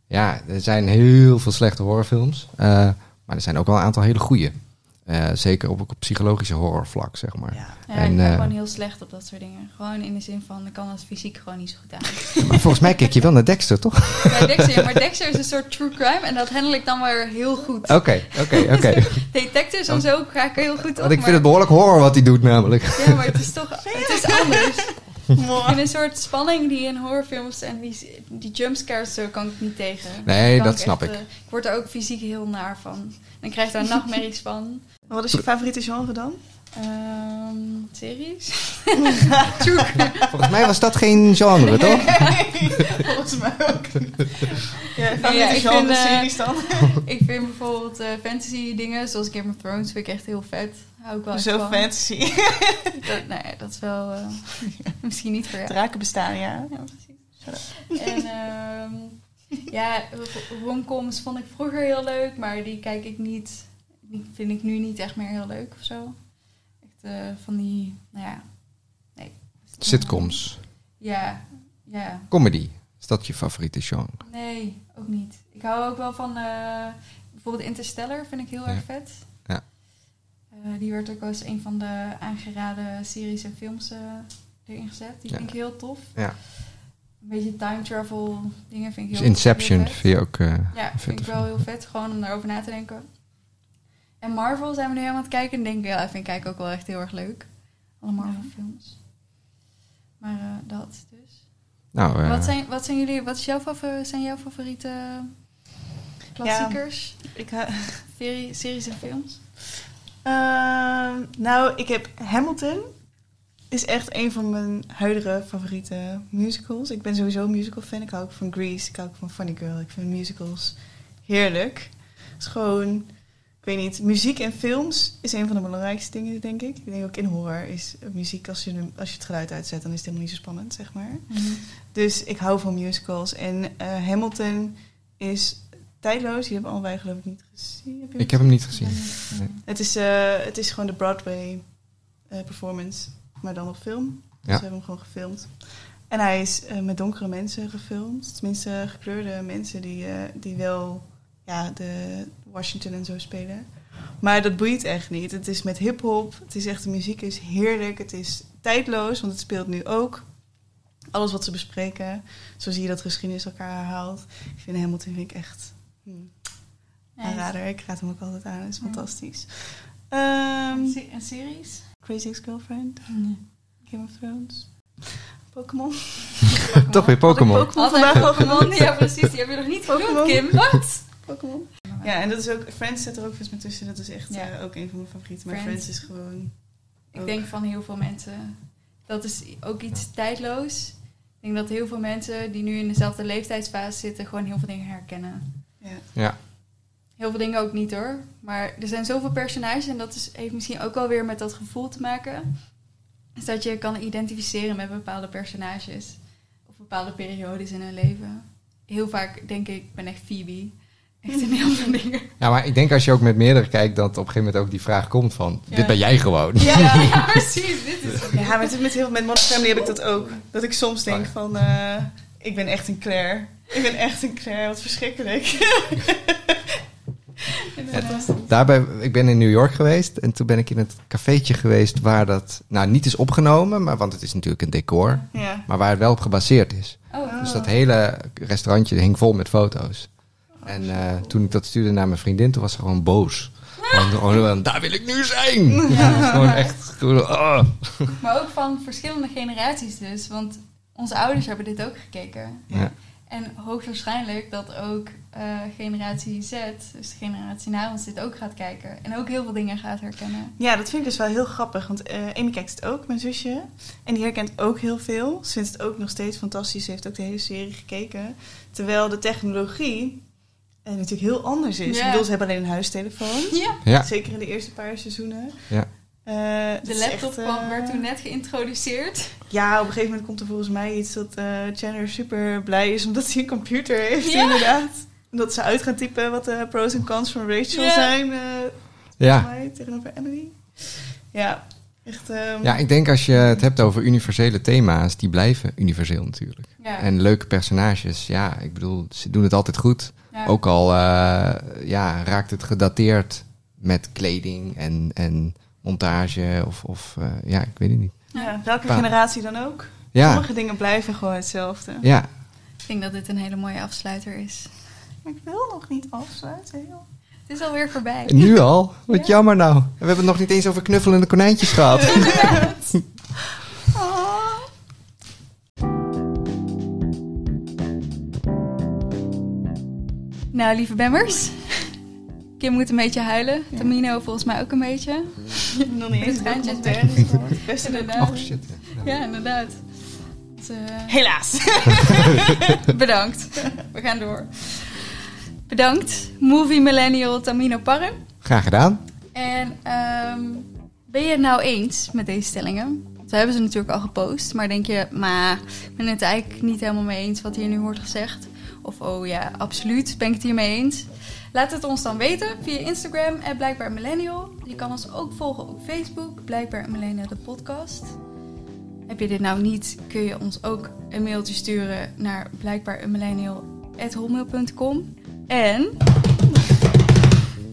ja, er zijn heel veel slechte horrorfilms. eh, maar er zijn ook wel een aantal hele goede. Eh, zeker op, op psychologische horrorvlak, zeg maar. Ja. Ja, En, ik ben eh, gewoon heel slecht op dat soort dingen. Gewoon in de zin van, ik kan het fysiek gewoon niet zo goed aan. Maar volgens mij kijk je wel naar Dexter, toch? Ja, Dexter, maar Dexter is een soort true crime en dat handel ik dan weer heel goed. Oké, oké, oké. Detectives en zo ga ik heel goed op. Want ik maar- vind het behoorlijk horror wat hij doet, namelijk. Ja, maar het is toch het is anders. En een soort spanning die in horrorfilms en die, die jumpscares zo kan ik niet tegen. Nee, dat snap echt, ik. eh, ik word er ook fysiek heel naar van. En ik krijg daar nachtmerries van. Wat is je favoriete genre dan? Ehm, series? Volgens mij was dat geen genre, toch? Volgens mij ook. Ja, ik genre vind, eh, series dan? Ik vind bijvoorbeeld eh, fantasy dingen, zoals Game of Thrones, vind ik echt heel vet. Hou ik wel Zo van. fantasy. Dat, nou ja, dat is wel eh, misschien niet voor jou. Draken bestaan, ja. Ja, precies. En ehm, ja, ro- romcoms vond ik vroeger heel leuk, maar die kijk ik niet. Die vind ik nu niet echt meer heel leuk of zo. Echt eh, van die, nou ja, nee. Sitcoms. Ja, ja. Comedy. Is dat je favoriete genre? Nee, ook niet. Ik hou ook wel van eh, bijvoorbeeld Interstellar, vind ik heel Ja. erg vet. Ja. Eh, die werd ook als een van de aangeraden series en films eh, erin gezet. Die Ja. vind ik heel tof. Ja. Een beetje time travel dingen vind ik Dus heel Inception heel vet. vind je ook... eh, Ja, vind ik wel heel vet. Gewoon om daarover na te denken. En Marvel zijn we nu helemaal aan het kijken. En denk ik, ja, dat vind ik kijken ook wel echt heel erg leuk. Alle Marvel films. Maar eh, dat dus. Nou, eh, Wat, zijn, wat zijn jullie, wat is jouw favor- zijn jouw favoriete klassiekers? Ik, ha- Serie- series en films? Ehm, nou, ik heb Hamilton. Is echt een van mijn huidige favoriete musicals. Ik ben sowieso een musical fan. Ik hou ook van Grease. Ik hou ook van Funny Girl. Ik vind musicals heerlijk. Het is gewoon, ik weet niet, muziek en films is een van de belangrijkste dingen, denk ik. Ik denk ook in horror is muziek, als je, als je het geluid uitzet, dan is het helemaal niet zo spannend, zeg maar. Dus ik hou van musicals. En eh, Hamilton is tijdloos. Die hebben allebei geloof ik niet gezien. Heb ik heb hem niet gezien. Nee. het is, eh, het is gewoon de Broadway eh, performance, maar dan op film. Dus we hebben hem gewoon gefilmd. En hij is eh, met donkere mensen gefilmd. Tenminste, gekleurde mensen die, die wel ja, de Washington en zo spelen. Maar dat boeit echt niet. Het is met hip-hop. Het is echt, de muziek is heerlijk. Het is tijdloos, want het speelt nu ook. Alles wat ze bespreken. Zo zie je dat geschiedenis elkaar herhaalt. Ik vind Hamilton vind ik echt hmm, aanrader. Ik raad hem ook altijd aan. Het is fantastisch. Ehm, En se- en series? Crazy Ex-Girlfriend. Game of Thrones. Pokémon. Toch weer Pokémon. Pokémon? Ja, precies. Die heb je nog niet genoemd. Kim. Wat? Pokémon. Ja, en dat is ook... Friends zit er ook vast met tussen. Dat is echt Ja. eh, ook een van mijn favorieten. Maar Friends. Friends, is gewoon... Ik Ook. denk van heel veel mensen, dat is ook iets tijdloos. Ik denk dat heel veel mensen die nu in dezelfde leeftijdsfase zitten, gewoon heel veel dingen herkennen. Ja. Ja. Heel veel dingen ook niet hoor. Maar er zijn zoveel personages en dat is, heeft misschien ook wel weer met dat gevoel te maken. Is dat je kan identificeren met bepaalde personages. Of bepaalde periodes in hun leven. Heel vaak denk ik, ik ben echt Phoebe. Echt in heel veel dingen. Ja, maar ik denk als je ook met meerdere kijkt, dat op een gegeven moment ook die vraag komt van, Ja. dit ben jij gewoon. Ja, ja, precies. Dit is Ja, met, met, heel, met Modern Family heb ik dat ook. Dat ik soms denk Oh van... eh, ik ben echt een Claire. Ik ben echt een Claire. Wat verschrikkelijk. Daarbij, ik ben in New York geweest en toen ben ik in het cafeetje geweest waar dat, nou niet is opgenomen, maar, want het is natuurlijk een decor, Ja. maar waar het wel op gebaseerd is. Oh, Dus dat hele restaurantje hing vol met foto's. En eh, toen ik dat stuurde naar mijn vriendin, toen was ze gewoon boos. Gewoon, gewoon, daar wil ik nu zijn! gewoon echt, gewoon, ah. Maar ook van verschillende generaties dus. Want onze ouders hebben dit ook gekeken. Ja. En hoogstwaarschijnlijk dat ook eh, generatie Z, dus de generatie na ons, dit ook gaat kijken. En ook heel veel dingen gaat herkennen. Ja, dat vind ik dus wel heel grappig. Want eh Amy kijkt het ook, mijn zusje. En die herkent ook heel veel. Ze vindt het ook nog steeds fantastisch. Ze heeft ook de hele serie gekeken. Terwijl de technologie eh, natuurlijk heel anders is. Ja. Ik bedoel, ze hebben alleen een huistelefoon. Ja. Ja, Zeker in de eerste paar seizoenen. Ja. Eh, De laptop echt, eh, kwam, werd toen net geïntroduceerd. Ja, op een gegeven moment komt er volgens mij iets dat eh Chandler super blij is omdat hij een computer heeft, Ja. inderdaad. Dat ze uit gaan typen wat de pros en cons van Rachel Ja. zijn. eh ja. mij tegenover Emily. Ja, echt. ehm, ja, ik denk als je het hebt over universele thema's, die blijven universeel natuurlijk. Ja. En leuke personages, ja, ik bedoel, ze doen het altijd goed. Ja. Ook al eh, ja, raakt het gedateerd met kleding en, en montage of, of eh, ja, ik weet het niet. ja, welke Pa. generatie dan ook. Ja, Sommige dingen blijven gewoon hetzelfde. ja. Ik denk dat dit een hele mooie afsluiter is. Maar ik wil nog niet afsluiten. joh. Het is alweer voorbij. Nu al? Wat Ja. jammer nou. We hebben het nog niet eens over knuffelende konijntjes gehad. Ah. Nou, lieve Bemmers. Kim moet een beetje huilen. Ja. Tamino volgens mij ook een beetje. Nog niet eens Het traantjes documentaire weg. gehoord. Best. Inderdaad. Oh shit. Ja, inderdaad. Dus, eh, Helaas. bedankt. We gaan door. Bedankt, Movie Millennial Tamino Parre. Graag gedaan. En ehm, ben je het nou eens met deze stellingen? We hebben ze natuurlijk al gepost, maar denk je, maar ik ben het eigenlijk niet helemaal mee eens wat hier nu wordt gezegd? Of oh ja, absoluut, ben ik het hiermee eens? Laat het ons dan weten via Instagram en Blijkbaar Millennial. Je kan ons ook volgen op Facebook, Blijkbaar Millennial de podcast. Heb je dit nou niet, kun je ons ook een mailtje sturen naar blijkbaarmillennial.hotmail.com. En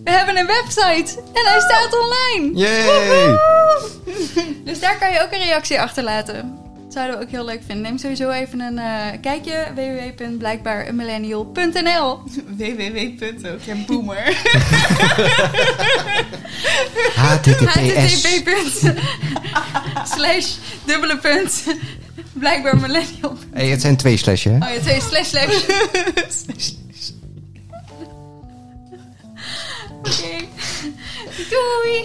we hebben een website en hij staat online. Yay! Dus daar kan je ook een reactie achterlaten. Zouden we ook heel leuk vinden. Neem sowieso even een eh, kijkje. www.blijkbaarmillennial.nl www. ook. Ja, boomer. HTTPS. http. slash dubbele punt Blijkbaar millennial. Hey, het zijn twee slashen, hè? Oh ja, twee slash slash. Oké. Doei.